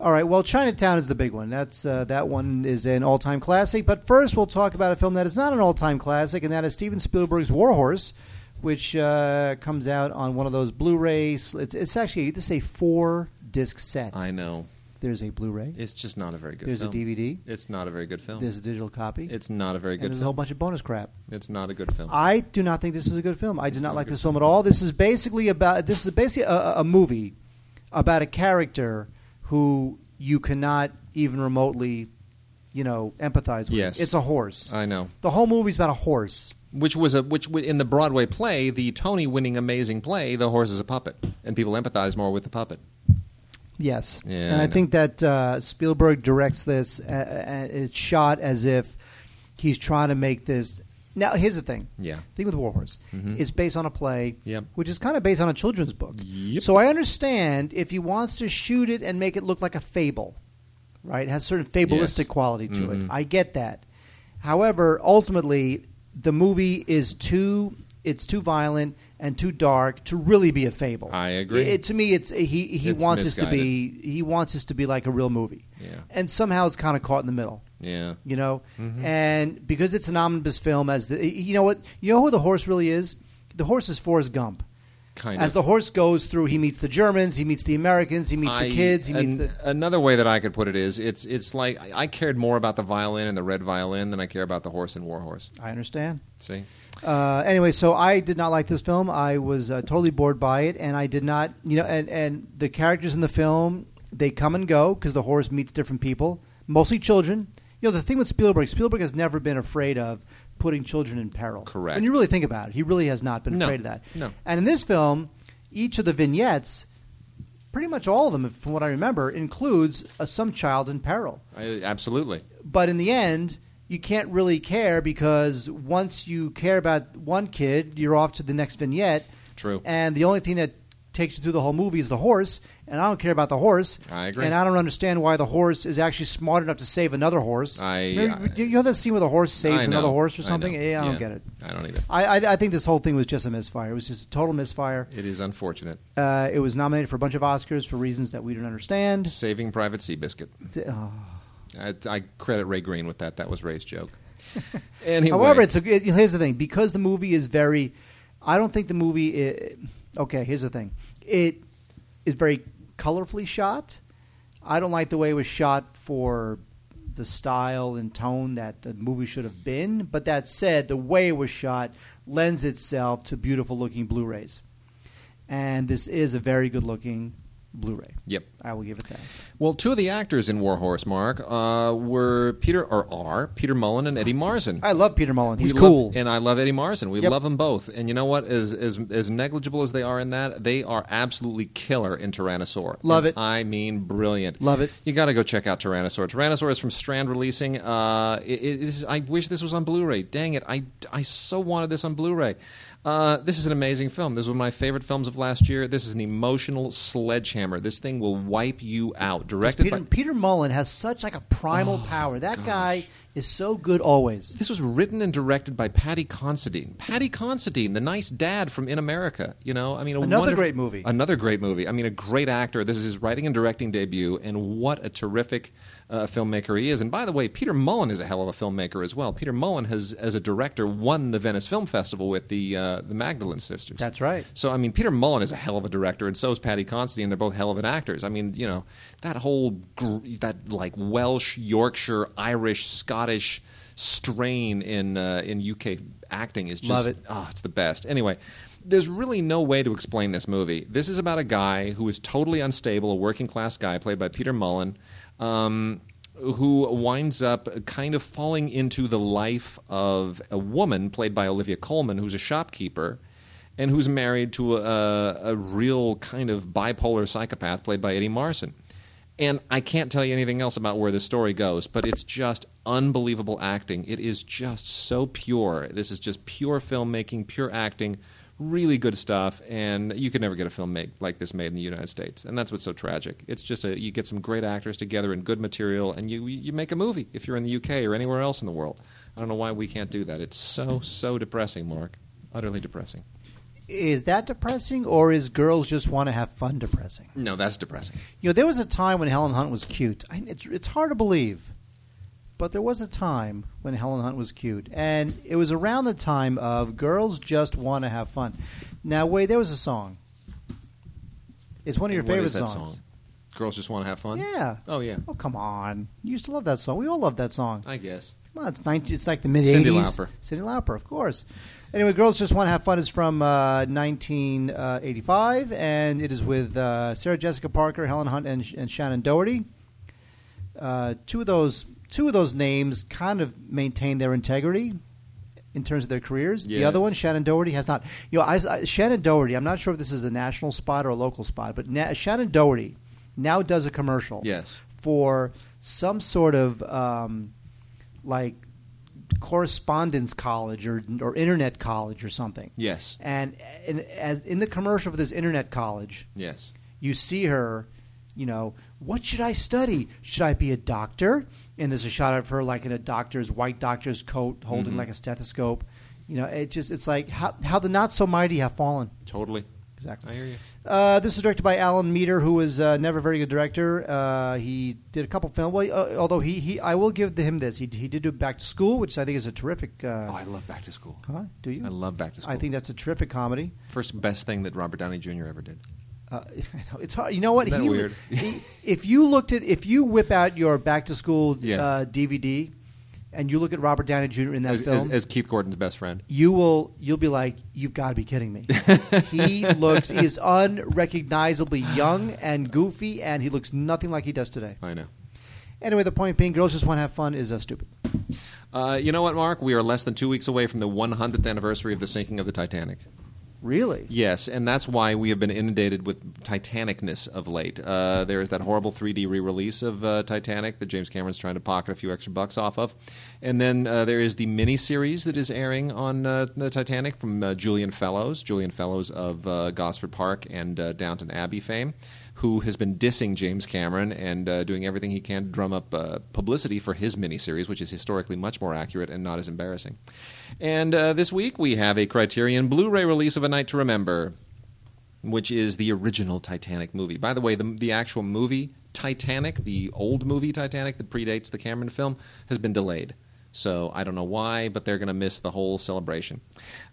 All right. Well, Chinatown is the big one. That's uh, that one is an all-time classic. But first, we'll talk about a film that is not an all-time classic, and that is Steven Spielberg's War Horse, which uh, comes out on one of those Blu-rays. It's, it's actually this is a four-disc set. I know. There's a Blu-ray. It's just not a very good. Film. There's film. a DVD. It's not a very good film. There's a digital copy. It's not a very and good there's a whole bunch of bonus crap. It's not a good film. I do not think this is a good film. I did It's not not like this film at all. This is basically about this is basically a, a movie about a character who you cannot even remotely, you know, empathize with. Yes. It's a horse. I know. the whole movie's about a horse. Which was a which w- in the Broadway play, the Tony-winning amazing play, the horse is a puppet, and people empathize more with the puppet. Yes, Yeah, and I I, think that uh, Spielberg directs this. Uh, uh, it's shot as if he's trying to make this. Now, here's the thing. Yeah. The thing with War Horse. Mhm. It's based on a play, Yep. which is kind of based on a children's book. Yep. So I understand if he wants to shoot it and make it look like a fable, right? It has certain fabulistic Yes. quality to Mhm. it. I get that. However, ultimately, the movie is too it's too violent and too dark to really be a fable. I agree. It, to me, it's he he It's wants us to be he wants us to be like a real movie, Yeah. and somehow it's kind of caught in the middle Yeah. you know. Mhm. And because it's an omnibus film, as the, you know what, you know who the horse really is. The horse is Forrest Gump. Kind of. As of. the horse goes through, he meets the Germans, he meets the Americans, he meets I- the kids, he meets an- the. Another way that I could put it is, it's it's like I I cared more about the violin and the red violin than I care about the horse and war horse. I understand. See, Uh, anyway, so I did not like this film. I was uh, totally bored by it, and I did not, you know, and, and the characters in the film they come and go because the horse meets different people, mostly children. You know, the thing with Spielberg, Spielberg has never been afraid of putting children in peril. Correct. When you really think about it, he really has not been No. afraid of that. No. And in this film, each of the vignettes, pretty much all of them, from what I remember, includes uh, some child in peril I, absolutely. but in the end you can't really care because once you care about one kid you're off to the next vignette True. and the only thing that takes you through the whole movie is the horse and i don't care about the horse I agree. and i don't understand why the horse is actually smart enough to save another horse I- Remember- I- you know that scene where the horse saves know. another horse or something know. yeah i don't get it I don't either. I, I, I think this whole thing was just a misfire. It was just a total misfire. It is unfortunate. Uh, it was nominated for a bunch of Oscars for reasons that we don't understand. Saving Private Seabiscuit. Oh. I, I credit Ray Green with that. That was Ray's joke. anyway, However, it's a, it, here's the thing: because the movie is very, I don't think the movie. i okay, here's the thing: it is very colorfully shot. I don't like the way it was shot for the style and tone that the movie should have been. But that said, the way it was shot lends itself to beautiful looking Blu-rays, and this is a very good looking Blu-ray. Yep. I will give it that. Well, two of the actors in War Horse, Mark, uh, were Peter or are Peter Mullan and Eddie Marsan. I love Peter Mullan. He's We cool. love- and I love Eddie Marsan. We Yep. love them both. And you know what? As, as as negligible as they are in that, they are absolutely killer in Tyrannosaur. Love And it. I mean, brilliant. Love it. You got to go check out Tyrannosaur. Tyrannosaur is from Strand Releasing. Uh, it, it is, I wish this was on Blu-ray. Dang it! I I so wanted this on Blu-ray. Uh, this is an amazing film. This is one of my favorite films of last year. This is an emotional sledgehammer. This thing will wipe you out. Directed Peter, by. Peter Mullan has such like a primal power. That guy is so good always. This was written and directed by Paddy Considine. Paddy Considine, the nice dad from In America. You know, I mean, a Another great movie. Another great movie. I mean, a great actor. This is his writing and directing debut, and what a terrific uh, filmmaker he is. And by the way, Peter Mullan is a hell of a filmmaker as well. Peter Mullan has, as a director, won the Venice Film Festival with the uh, the Magdalene sisters. That's right. So I mean, Peter Mullan is a hell of a director, and so is Paddy Considine. And they're both hell of an actors. I mean, you know, that whole gr- that like Welsh, Yorkshire, Irish, Scottish strain in uh, in UK acting is just Love it. oh, it's the best. Anyway. There's really no way to explain this movie. This is about a guy who is totally unstable, a working class guy played by Peter Mullan, um, who winds up kind of falling into the life of a woman played by Olivia Colman, who's a shopkeeper and who's married to a, a real kind of bipolar psychopath played by Eddie Marsan. And I can't tell you anything else about where the story goes, but it's just unbelievable acting. It is just so pure. This is just pure filmmaking, pure acting, really good stuff. And you could never get a film made like this made in the United States. And that's what's so tragic. It's just a, you get some great actors together and good material, and you you make a movie if you're in the UK or anywhere else in the world. I don't know why we can't do that. It's so so depressing, Mark. Utterly depressing. Is that depressing, or is girls just want to have fun depressing? No, that's depressing. You know, there was a time when Helen Hunt was cute. I, it's it's hard to believe, but there was a time when Helen Hunt was cute, and it was around the time of girls just want to have fun. Now, wait, there was a song. It's one of your What favorite is that songs. song? Girls just want to have fun. Yeah. Oh yeah. Oh come on! You used to love that song. We all love that song. I guess. Come on, it's 19, It's like the mid Cyndi '80s. Lauper. Cyndi Lauper, of course. Anyway, girls just want to have fun is from uh, 1985, and it is with uh, Sarah Jessica Parker, Helen Hunt, and, and Shannen Doherty. Uh, two of those two of those names kind of maintain their integrity in terms of their careers. The other one, Shannen Doherty, has not. You know, I, I, Shannen Doherty. I'm not sure if this is a national spot or a local spot, but na- Shannen Doherty now does a commercial Yes. for some sort of um, like correspondence college or or internet college or something. Yes. And, and as in the commercial for this internet college, Yes. you see her, you know, what should I study? Should I be a doctor? And there's a shot of her like in a doctor's white doctor's coat, holding Mhm. like a stethoscope. You know, it just it's like how how the not so mighty have fallen. Totally. Exactly. I hear you. Uh, this is directed by Alan Metter, who was uh, never a very good director. Uh, he did a couple films. Well, uh, although he, he, I will give him this. He, he did do Back to School, which I think is a terrific. Uh, Oh, I love Back to School. huh? Do you? I love Back to School. I think that's a terrific comedy. first best thing that Robert Downey Jr. ever did. Uh, it's hard. You know what? Isn't He- weird? he- if you looked at, if you whip out your Back to School Yeah. uh, DVD, and you look at Robert Downey Jr. in that As, as, film, as Keith Gordon's best friend. you will you'll be like, you've got to be kidding me. he looks he is unrecognizably young and goofy, and he looks nothing like he does today. I know. Anyway, the point being, girls just want to have fun is uh, stupid. Uh, you know what, Mark? We are less than two weeks away from the 100th anniversary of the sinking of the Titanic. Really? Yes, and that's why we have been inundated with Titanicness of late. Uh, there is that horrible 3D re-release of uh, Titanic that James Cameron's trying to pocket a few extra bucks off of, and then uh, there is the miniseries that is airing on uh, the Titanic from uh, Julian Fellowes, Julian Fellowes of uh, Gosford Park and Downton Abbey fame, who has been dissing James Cameron and uh, doing everything he can to drum up uh, publicity for his miniseries, which is historically much more accurate and not as embarrassing. And uh, this week we have a Criterion Blu-ray release of A Night to Remember, which is the original Titanic movie. By the way, the, the actual movie Titanic, the old movie Titanic that predates the Cameron film, has been delayed. So I don't know why, but they're going to miss the whole celebration.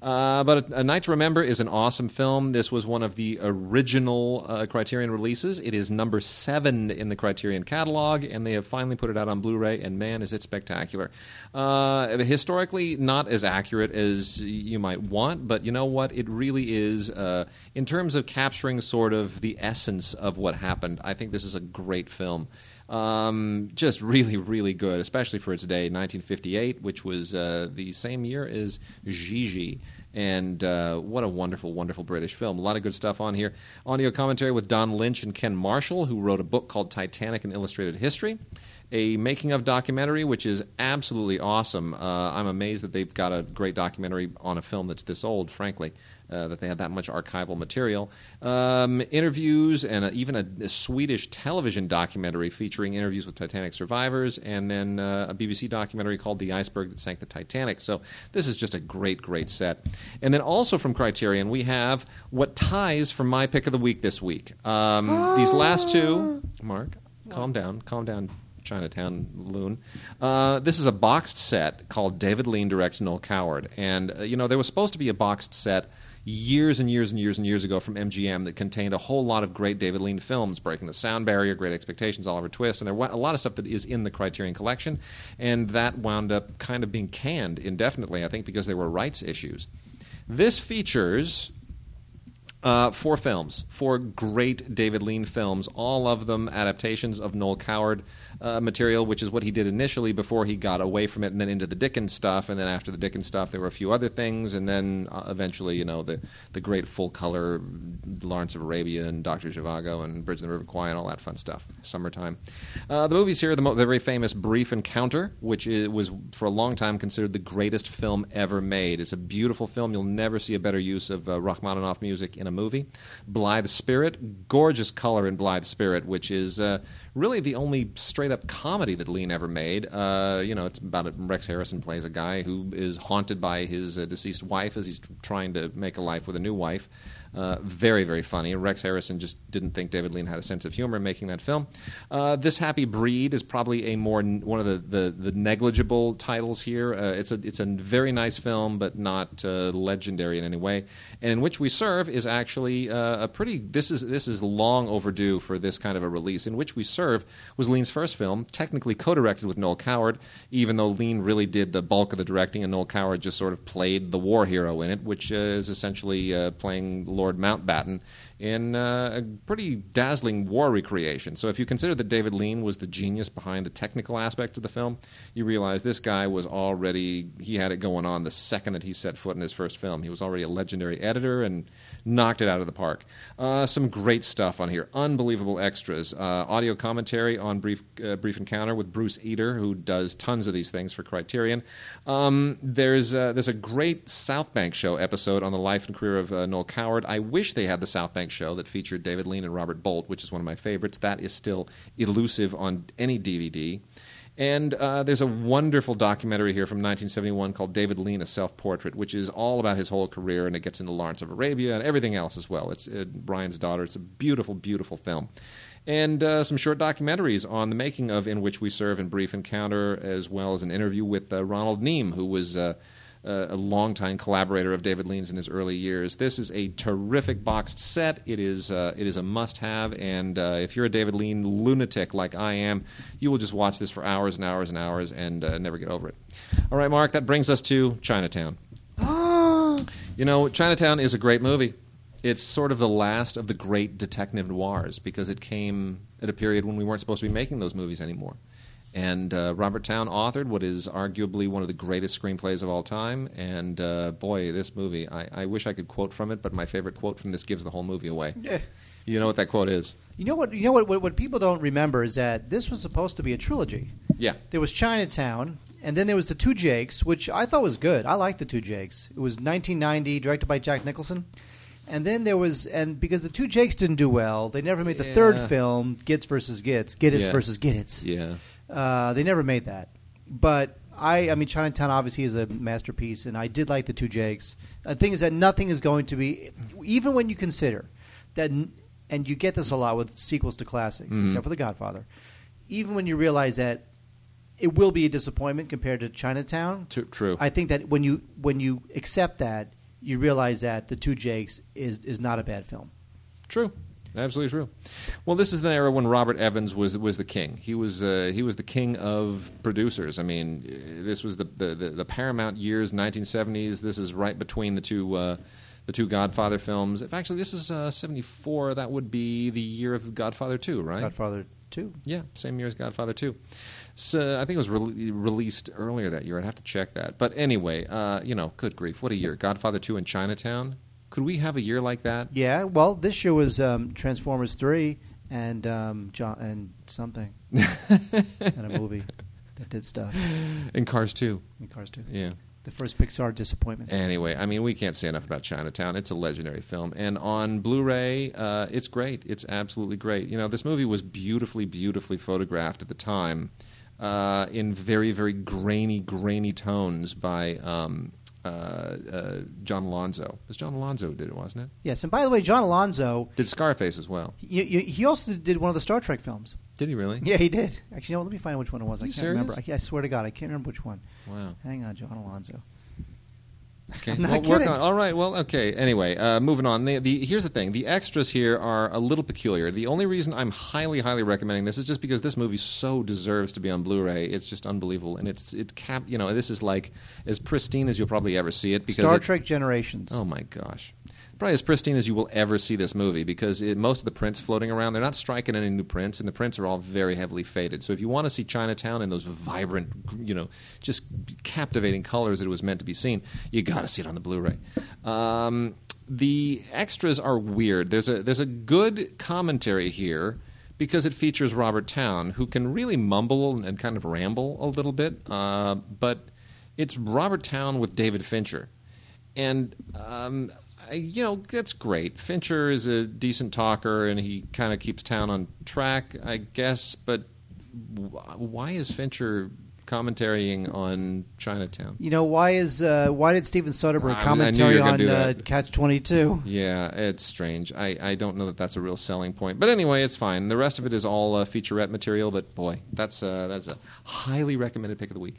Uh, but a, Night to Remember is an awesome film. This was one of the original uh, Criterion releases. It is number seven in the Criterion catalog, and they have finally put it out on Blu-ray. And man, is it spectacular! Uh, historically, not as accurate as you might want, but you know what? It really is. Uh, in terms of capturing sort of the essence of what happened, I think this is a great film. Um, just really, really good, especially for its day, 1958, which was uh, the same year as Gigi. And uh, what a wonderful, wonderful British film. A lot of good stuff on here. Audio commentary with Don Lynch and Ken Marshall, who wrote a book called Titanic and Illustrated History. A making of documentary, which is absolutely awesome. Uh, I'm amazed that they've got a great documentary on a film that's this old, frankly. Uh, that they had that much archival material. Um, interviews and a, even a, a, Swedish television documentary featuring interviews with Titanic survivors, and then uh, a BBC documentary called The Iceberg That Sank the Titanic. So this is just a great, great set. And then also from Criterion, we have what ties for my pick of the week this week. Um, these last two, Mark, calm down, calm down. Chinatown loon. Uh, this is a boxed set called David Lean Directs Noel Coward. And, uh, you know, there was supposed to be a boxed set years and years and years and years ago from MGM that contained a whole lot of great David Lean films, Breaking the Sound Barrier, Great Expectations, Oliver Twist, and there was a lot of stuff that is in the Criterion Collection, and that wound up kind of being canned indefinitely, I think, because there were rights issues. This features uh, four films, four great David Lean films, all of them adaptations of Noel Coward uh, material, which is what he did initially before he got away from it and then into the Dickens stuff. And then after the Dickens stuff, there were a few other things. And then uh, eventually, you know, the, the great full color Lawrence of Arabia and Dr. Zhivago and Bridge of the River Kwai and all that fun stuff. Summertime. Uh, the movies here, the, mo- the, very famous Brief Encounter, which is, was for a long time considered the greatest film ever made. It's a beautiful film. You'll never see a better use of uh, Rachmaninoff music in a movie. Blithe Spirit, gorgeous color in Blithe Spirit, which is uh, really the only straight up comedy that Lean ever made. Uh, you know, it's about it. Rex Harrison plays a guy who is haunted by his uh, deceased wife as he's trying to make a life with a new wife. Uh, very, very funny. Rex Harrison just didn't think David Lean had a sense of humor making that film. Uh, this Happy Breed is probably a more one of the, the, the negligible titles here. Uh, it's a it's a very nice film, but not uh, legendary in any way. And in which we serve is actually uh, a pretty. This is this is long overdue for this kind of a release. In which we serve was Lean's first film, technically co-directed with Noel Coward, even though Lean really did the bulk of the directing, and Noel Coward just sort of played the war hero in it, which is essentially playing Lord Mountbatten in uh, a pretty dazzling war recreation. So if you consider that David Lean was the genius behind the technical aspects of the film, you realize this guy was already, he had it going on the second that he set foot in his first film. He was already a legendary editor and knocked it out of the park. Uh, some great stuff on here. Unbelievable extras. Uh, audio commentary on Brief, uh, Brief Encounter with Bruce Eder, who does tons of these things for Criterion. Um, there's, uh, there's a great South Bank Show episode on the life and career of uh, Noel Coward. I wish they had the South Bank Show that featured David Lean and Robert Bolt, which is one of my favorites. That is still elusive on any DVD. And uh, there's a wonderful documentary here from 1971 called David Lean, A Self Portrait, which is all about his whole career, and it gets into Lawrence of Arabia and everything else as well. It's uh, Ryan's daughter. It's a beautiful, beautiful film. And uh, some short documentaries on the making of In Which We Serve and Brief Encounter, as well as an interview with uh, Ronald Neame, who was uh, a longtime collaborator of David Lean's in his early years. This is a terrific boxed set. It is uh, it is a must have, and uh, if you're a David Lean lunatic like I am, you will just watch this for hours and hours and hours and uh, never get over it. All right, Mark, that brings us to Chinatown. you know, Chinatown is a great movie. It's sort of the last of the great detective noirs because it came at a period when we weren't supposed to be making those movies anymore. And uh, Robert Towne authored what is arguably one of the greatest screenplays of all time. And uh, boy, this movie, I, I, wish I could quote from it, but my favorite quote from this gives the whole movie away. Yeah. You know what that quote is? You know what? You know what, what? What people don't remember is that this was supposed to be a trilogy. Yeah. There was Chinatown, and then there was the Two Jakes, which I thought was good. I liked the Two Jakes. It was 1990, directed by Jack Nicholson. And then there was, and because the two Jakes didn't do well, they never made the Yeah. third film, Gits versus Gits, Gittes Yeah. versus Gittits. Yeah. Uh, they never made that. But I, I mean, Chinatown obviously is a masterpiece, and I did like the two Jakes. The thing is that nothing is going to be, even when you consider that, and you get this a lot with sequels to classics, Mhm. except for The Godfather. Even when you realize that it will be a disappointment compared to Chinatown, true. I think that when you when you accept that, you realize that the two Jakes is is not a bad film. True. Absolutely true. Well, this is the era when Robert Evans was was the king. He was uh, he was the king of producers. I mean, uh, this was the the, the, the Paramount years, 1970s. This is right between the two uh, the two Godfather films. If actually this is uh, 74, that would be the year of Godfather 2, right? Godfather two. Yeah, same year as Godfather 2. So I think it was re- released earlier that year. I'd have to check that. But anyway, uh, you know, good grief, what a year! Godfather 2 in Chinatown. Could we have a year like that? Yeah, well, this year was um, Transformers three and um, John and something and a movie that did stuff In Cars 2. in Cars two. Yeah. The first Pixar disappointment. Anyway, I mean, we can't say enough about Chinatown. It's a legendary film, and on Blu-ray, uh, it's great. It's absolutely great. You know, this movie was beautifully, beautifully photographed at the time, uh, in very, very grainy, grainy tones by um, uh, uh, John Alonzo. It was John Alonzo who did it, wasn't it? Yes, and by the way, John Alonzo, Did Scarface as well? he, he he also did one of the Star Trek films. Did he really? Yeah, he did. Actually, you no. Let me find out which one it was. I You can't remember. I, I swear to God, I can't remember which one. Wow. Hang on, John Alonzo. Okay, I'm not well, work kidding. on. All right, well, okay. Anyway, uh, moving on. The, the here's the thing: the extras here are a little peculiar. The only reason I'm highly, highly recommending this is just because this movie so deserves to be on Blu-ray. It's just unbelievable, and it's it cap. You know, this is like as pristine as you'll probably ever see it. Because Star it- Trek Generations. Oh my gosh. Probably as pristine as you will ever see this movie because it, most of the prints floating around, they're not striking any new prints, and the prints are all very heavily faded. So if you want to see Chinatown in those vibrant, you know, just captivating colors that it was meant to be seen, you got to see it on the Blu-ray. Um, the extras are weird. There's a there's a good commentary here because it features Robert Towne, who can really mumble and kind of ramble a little bit, uh, but it's Robert Towne with David Fincher and um, you know that's great. Fincher is a decent talker, and he kind of keeps Towne on track, I guess. But why is Fincher commentarying on Chinatown? You know why is uh, why did Steven Soderbergh I- I knew you commentary on uh. Catch Twenty Two? Yeah, it's strange. I, I don't know that that's a real selling point, but anyway, it's fine. The rest of it is all uh, featurette material. But boy, that's uh, that's a highly recommended pick of the week.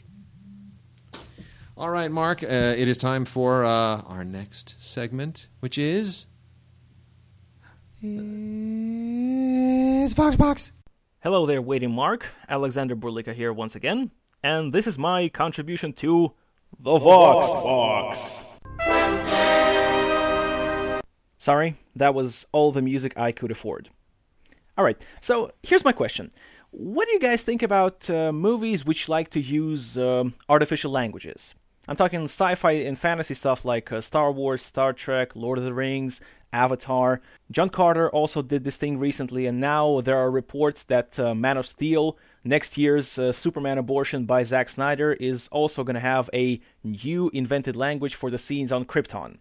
All right, Mark, uh, it is time for uh, our next segment, which is It's Vox Box. Hello there, waiting Mark. Alexander Burlika here once again, and this is my contribution to the Vox Box. Sorry, that was all the music I could afford. Alright, so here's my question. What do you guys think about uh, movies which like to use um, artificial languages? I'm talking sci fi and fantasy stuff like uh, Star Wars, Star Trek, Lord of the Rings, Avatar. John Carter also did this thing recently, and now there are reports that uh, Man of Steel, next year's uh, Superman abortion by Zack Snyder, is also going to have a new invented language for the scenes on Krypton.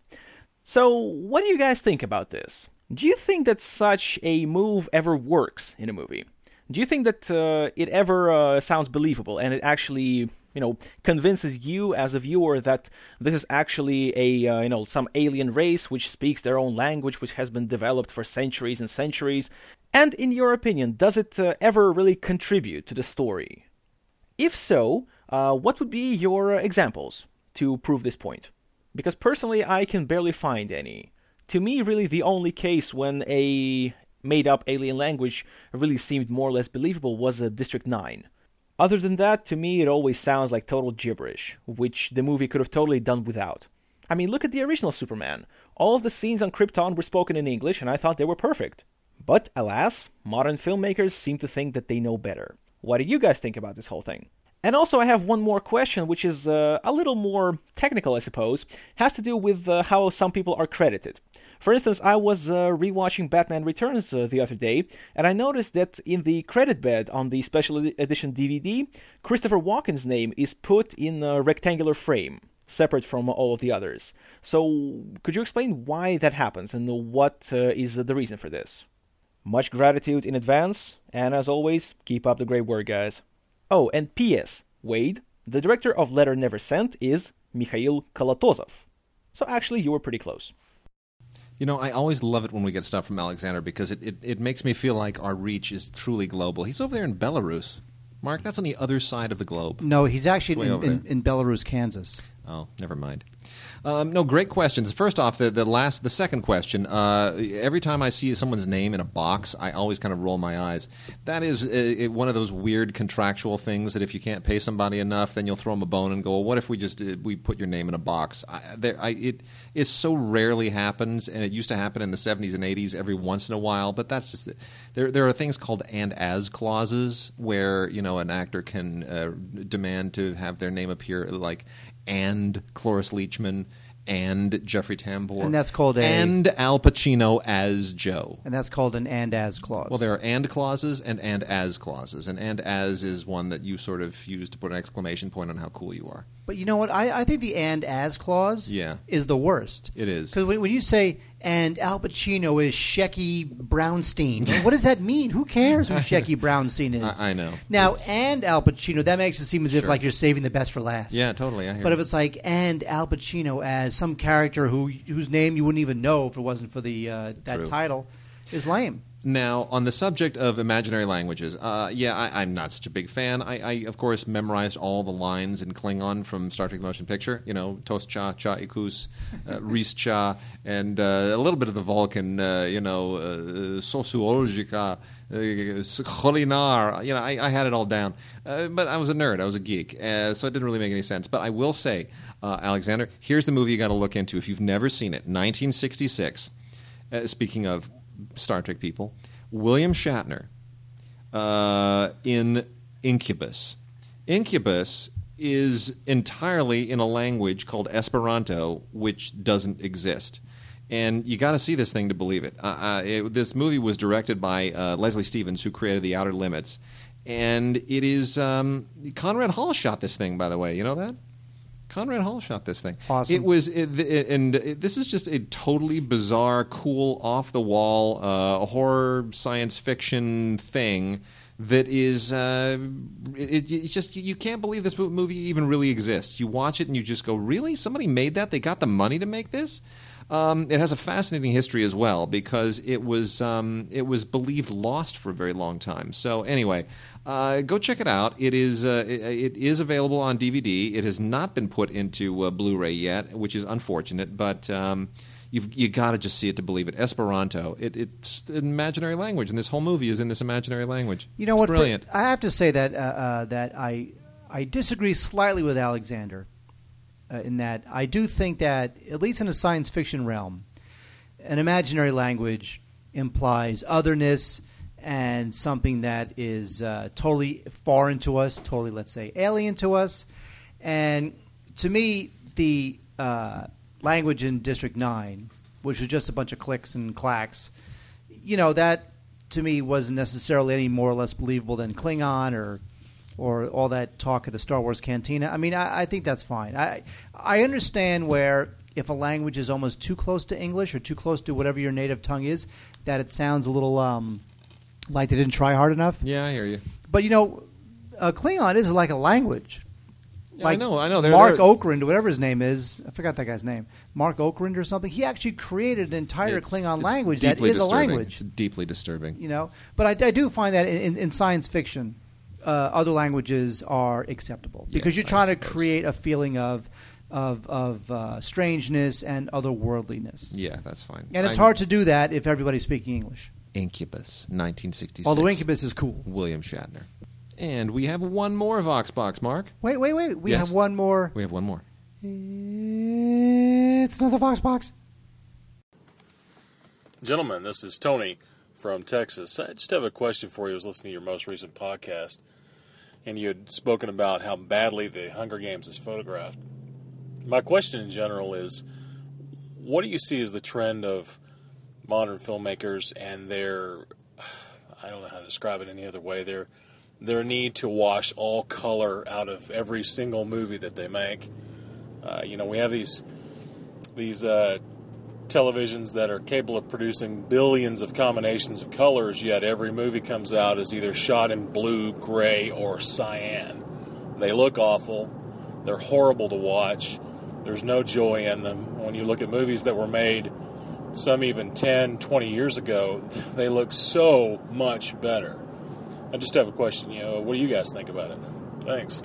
So, what do you guys think about this? Do you think that such a move ever works in a movie? Do you think that uh, it ever uh, sounds believable and it actually, you know, convinces you as a viewer that this is actually a, uh, you know, some alien race which speaks their own language which has been developed for centuries and centuries? And in your opinion, does it uh, ever really contribute to the story? If so, uh, what would be your examples to prove this point? Because personally, I can barely find any. To me, really, the only case when a made up alien language really seemed more or less believable was uh, District 9. Other than that, to me, it always sounds like total gibberish, which the movie could have totally done without. I mean, look at the original Superman. All of the scenes on Krypton were spoken in English, and I thought they were perfect. But alas, modern filmmakers seem to think that they know better. What do you guys think about this whole thing? And also, I have one more question, which is uh, a little more technical, I suppose. has to do with uh, how some people are credited. For instance, I was uh, rewatching Batman Returns uh, the other day, and I noticed that in the credit bed on the special edition DVD, Christopher Walken's name is put in a rectangular frame, separate from all of the others. So, could you explain why that happens and what uh, is the reason for this? Much gratitude in advance, and as always, keep up the great work, guys. Oh, and P.S. Wade, the director of Letter Never Sent, is Mikhail Kalatozov. So actually, you were pretty close. You know, I always love it when we get stuff from Alexander because it, it, it makes me feel like our reach is truly global. He's over there in Belarus. Mark, that's on the other side of the globe. No, he's actually in, in, in Belarus, Kansas. Oh, never mind. Um, no, great questions. First off, the, the last, the second question. Uh, every time I see someone's name in a box, I always kind of roll my eyes. That is uh, one of those weird contractual things that if you can't pay somebody enough, then you'll throw them a bone and go, well, "What if we just uh, we put your name in a box?" I, there, I, it it so rarely happens, and it used to happen in the '70s and '80s every once in a while. But that's just there. There are things called "and as" clauses where you know an actor can uh, demand to have their name appear like and Cloris Leachman and Jeffrey Tambor. And that's called a- and Al Pacino as Joe. and that's called an and as clause. Well, there are and clauses and and as clauses, and and as is one that you sort of use to put an exclamation point on how cool you are. But you know what? I, I think the and as clause Yeah. is the worst. It is. Because when, when you say, and Al Pacino is Shecky Brownstein, what does that mean? Who cares who Shecky Brownstein is? I- I know. Now, It's- and Al Pacino, that makes it seem as if Sure. like you're saving the best for last. Yeah, totally. I hear But if it's like, and Al Pacino as some character who whose name you wouldn't even know if it wasn't for the uh, that True. title, is lame. Now, on the subject of imaginary languages, uh, yeah, I, I'm not such a big fan. I, I, of course, memorized all the lines in Klingon from Star Trek: The Motion Picture. You know, Tos Cha, Cha Ikus, uh, Ris Cha, and uh, a little bit of the Vulcan. Uh, you know, uh, Sociologica, uh, Kolinahr. You know, I, I had it all down. Uh, but I was a nerd. I was a geek, uh, so it didn't really make any sense. But I will say, uh, Alexander, here's the movie you got to look into if you've never seen it. 1966. Uh, speaking of Star Trek people, William Shatner uh, in Incubus. Incubus is entirely in a language called Esperanto, which doesn't exist. And you got to see this thing to believe it. Uh, uh, it. This movie was directed by uh, Leslie Stevens, who created The Outer Limits. And it is. Um, Conrad Hall shot this thing, by the way. You know that? Conrad Hall shot this thing. Awesome. It was, it, it- and it, this is just a totally bizarre, cool, off the wall uh, horror science fiction thing that is. Uh, it, it's just you can't believe this movie even really exists. You watch it and you just go, "Really? Somebody made that? They got the money to make this?" Um, it has a fascinating history as well because it was um, it was believed lost for a very long time. So anyway, uh, go check it out. It is uh, it, it is available on DVD. It has not been put into uh, Blu-ray yet, which is unfortunate. But um, you've you got to just see it to believe it. Esperanto. It, it's an imaginary language, and this whole movie is in this imaginary language. You know It's what? for- Brilliant. I have to say that uh, uh, that I I disagree slightly with Alexander uh, in that I do think that at least in a science fiction realm, an imaginary language implies otherness and something that is uh, totally foreign to us, totally let's say alien to us, and to me the uh, language in District Nine, which was just a bunch of clicks and clacks, you know that to me wasn't necessarily any more or less believable than Klingon or or all that talk of the Star Wars cantina. I mean, I, I think that's fine. I I understand where if a language is almost too close to English or too close to whatever your native tongue is, that it sounds a little um, like they didn't try hard enough. Yeah, I hear you. But you know, uh, Klingon is like a language. Yeah, like I know. I know. They're, Mark they're, Okrand, whatever his name is, I forgot that guy's name. Marc Okrand or something. He actually created an entire it's- Klingon it's language that a disturbing. language It's deeply disturbing. you know. But I, I do find that in, in science fiction, uh, other languages are acceptable because Yeah, you're trying to create a feeling of of, of uh, strangeness and otherworldliness. Yeah, that's fine. And it's I'm- hard to do that if everybody's speaking English. Incubus, 1966. Although Incubus is cool. William Shatner. And we have one more Voxbox, Mark. Wait, wait, wait. We Yes. have one more. We have one more. It's another Vox box. Gentlemen, this is Tony from Texas. I just have a question for you. I was listening to your most recent podcast, and you had spoken about how badly the Hunger Games is photographed. My question in general is what do you see as the trend of modern filmmakers and their, I don't know how to describe it any other way, their, their need to wash all color out of every single movie that they make? Uh, you know, we have these, these, uh, televisions that are capable of producing billions of combinations of colors, yet every movie comes out is either shot in blue, gray, or cyan. They look awful. They're horrible to watch. There's no joy in them. When you look at movies that were made some even 10, 20 years ago, they look so much better. I just have a question, you know, what do you guys think about it? Thanks.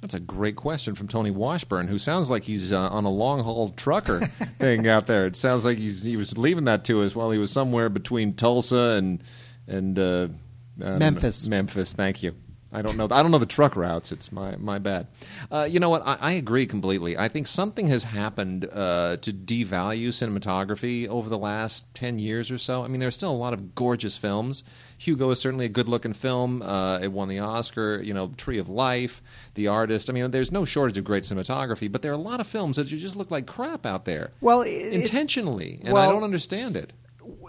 That's a great question from Tony Washburn, who sounds like he's uh, on a long haul trucker thing out there. It sounds like he's, he was leaving that to us while he was somewhere between Tulsa and and uh, don't know. Memphis. Memphis, thank you. I don't know. I don't know the truck routes. It's my my bad. Uh, you know what? I, I agree completely. I think something has happened uh, to devalue cinematography over the last ten years or so. I mean, there's still a lot of gorgeous films. Hugo is certainly a good-looking film. Uh, it won the Oscar. You know, Tree of Life, The Artist. I mean, there's no shortage of great cinematography, but there are a lot of films that just look like crap out there. Well, intentionally, and I don't understand it.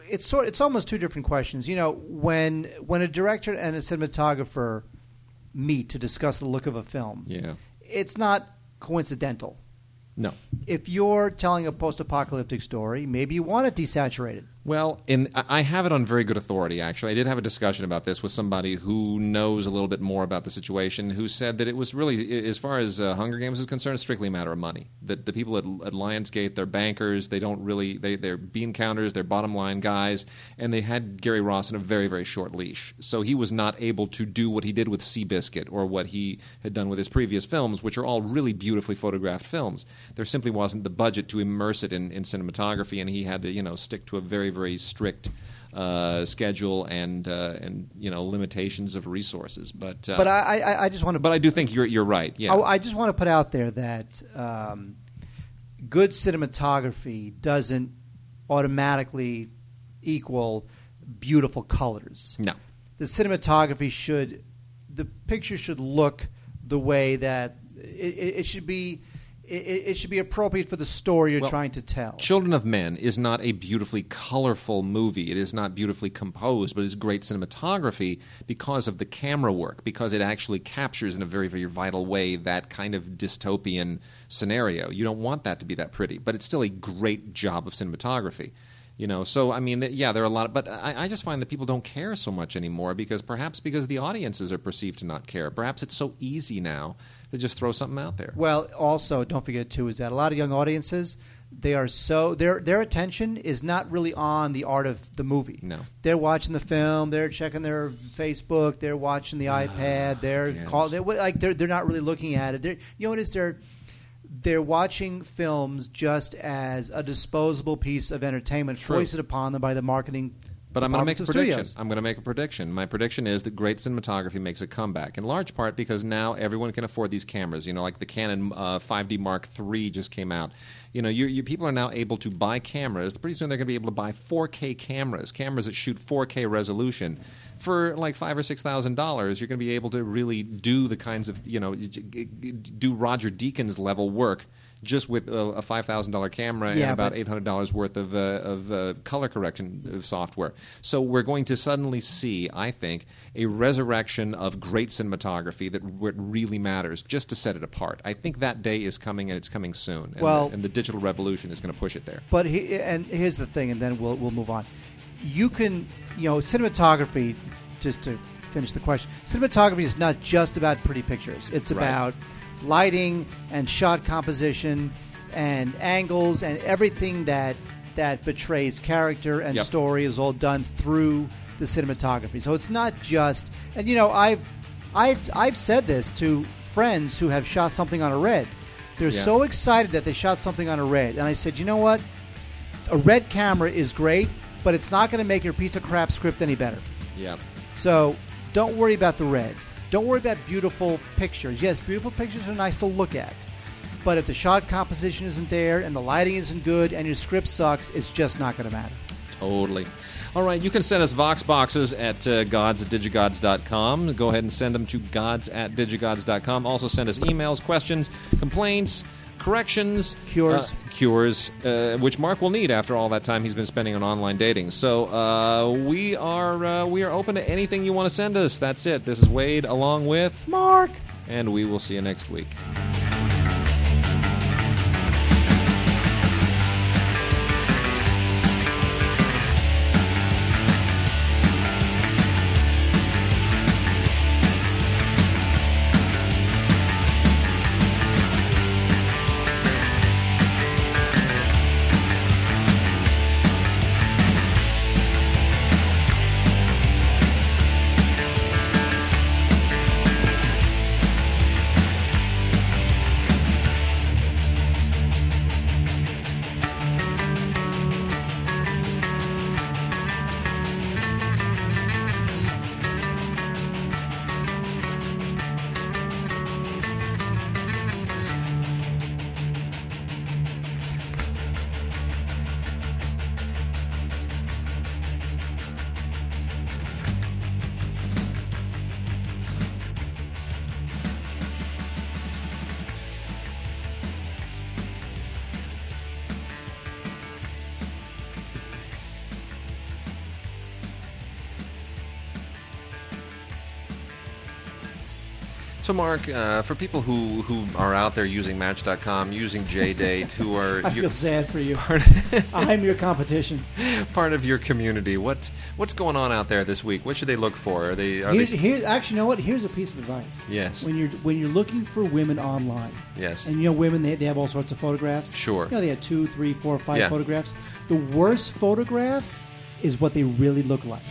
it's sort it's almost two different questions. You know, when when a director and a cinematographer meet to discuss the look of a film, Yeah. it's not coincidental. No. If you're telling a post-apocalyptic story, maybe you want it desaturated. Well, in, I have it on very good authority, actually. I did have a discussion about this with somebody who knows a little bit more about the situation, who said that it was really, as far as uh, Hunger Games is concerned, strictly a matter of money. That the people at, at Lionsgate, they're bankers, they don't really, they, they're bean counters, they're bottom line guys, and they had Gary Ross in a very, very short leash. So he was not able to do what he did with Seabiscuit or what he had done with his previous films, which are all really beautifully photographed films. There simply wasn't the budget to immerse it in, in cinematography, and he had to, you know, stick to a very, very strict uh, schedule and uh, and you know limitations of resources. But uh, But I, I, I just want to. but I do think you're you're right. Yeah, I, I just want to put out there that um, good cinematography doesn't automatically equal beautiful colors. no. The cinematography should, the picture should look the way that it, it, it should be. It, it should be appropriate for the story you're Well, trying to tell. Children of Men is not a beautifully colorful movie. It is not beautifully composed, but it's great cinematography because of the camera work, because it actually captures in a very, very vital way that kind of dystopian scenario. You don't want that to be that pretty, but it's still a great job of cinematography. You know, so I mean, yeah, there are a lot, of, but I, I just find that people don't care so much anymore because perhaps because the audiences are perceived to not care. Perhaps it's so easy now to just throw something out there. Well, also don't forget too is that a lot of young audiences they are so their their attention is not really on the art of the movie. No. they're watching the film, they're checking their Facebook, they're watching the ah, iPad, they're yes. call they're like they're they're not really looking at it. They're, you know what is they're they're watching films just as a disposable piece of entertainment True. foisted upon them by the marketing. But I'm going to make a prediction. studios. I'm going to make a prediction. My prediction is that great cinematography makes a comeback, in large part because now everyone can afford these cameras. You know, like the Canon uh, 5D Mark III just came out. You know, you, you, people are now able to buy cameras. Pretty soon they're going to be able to buy 4K cameras, cameras that shoot 4K resolution. For like five or six thousand dollars, you're going to be able to really do the kinds of you know do Roger Deakins level work just with a, a five thousand dollar camera Yeah, and about eight hundred dollars worth of, uh, of uh, color correction uh, software. So we're going to suddenly see, I think, a resurrection of great cinematography that it really matters, just to set it apart. I think that day is coming, and it's coming soon. And Well- the, and the digital revolution is going to push it there. But he, and here's the thing, and then we'll we'll move on. You can, you know, cinematography. Just to finish the question, cinematography is not just about pretty pictures. It's Right. about lighting and shot composition and angles and everything that that betrays character and Yep. story is all done through the cinematography. So it's not just, and you know, I've I've I've said this to friends who have shot something on a red. They're Yeah. so excited that they shot something on a red, and I said, you know what? a red camera is great, but it's not going to make your piece of crap script any better. Yeah. So don't worry about the red. Don't worry about beautiful pictures. Yes, beautiful pictures are nice to look at. But if the shot composition isn't there and the lighting isn't good and your script sucks, it's just not going to matter. Totally. All right, you can send us Vox boxes at uh, gods at digigods.com. Go ahead and send them to gods at digigods.com. Also, send us emails, questions, complaints, corrections, Cures. uh, cures, uh, which Mark will need after all that time he's been spending on online dating. So uh, we are uh, we are open to anything you want to send us. That's it. This is Wade along with, Mark! and we will see you next week. Mark, uh, for people who, who are out there using Match.com, using JDate, who are I you- feel sad for you. I'm your competition. part of your community, what what's going on out there this week? What should they look for? Are they? Are Here's, they here, actually, you know what? Here's a piece of advice. Yes. When you're when you're looking for women online, yes. and you know women they, they have all sorts of photographs. Sure. You know they have two, three, four, five Yeah. photographs. The worst photograph is what they really look like.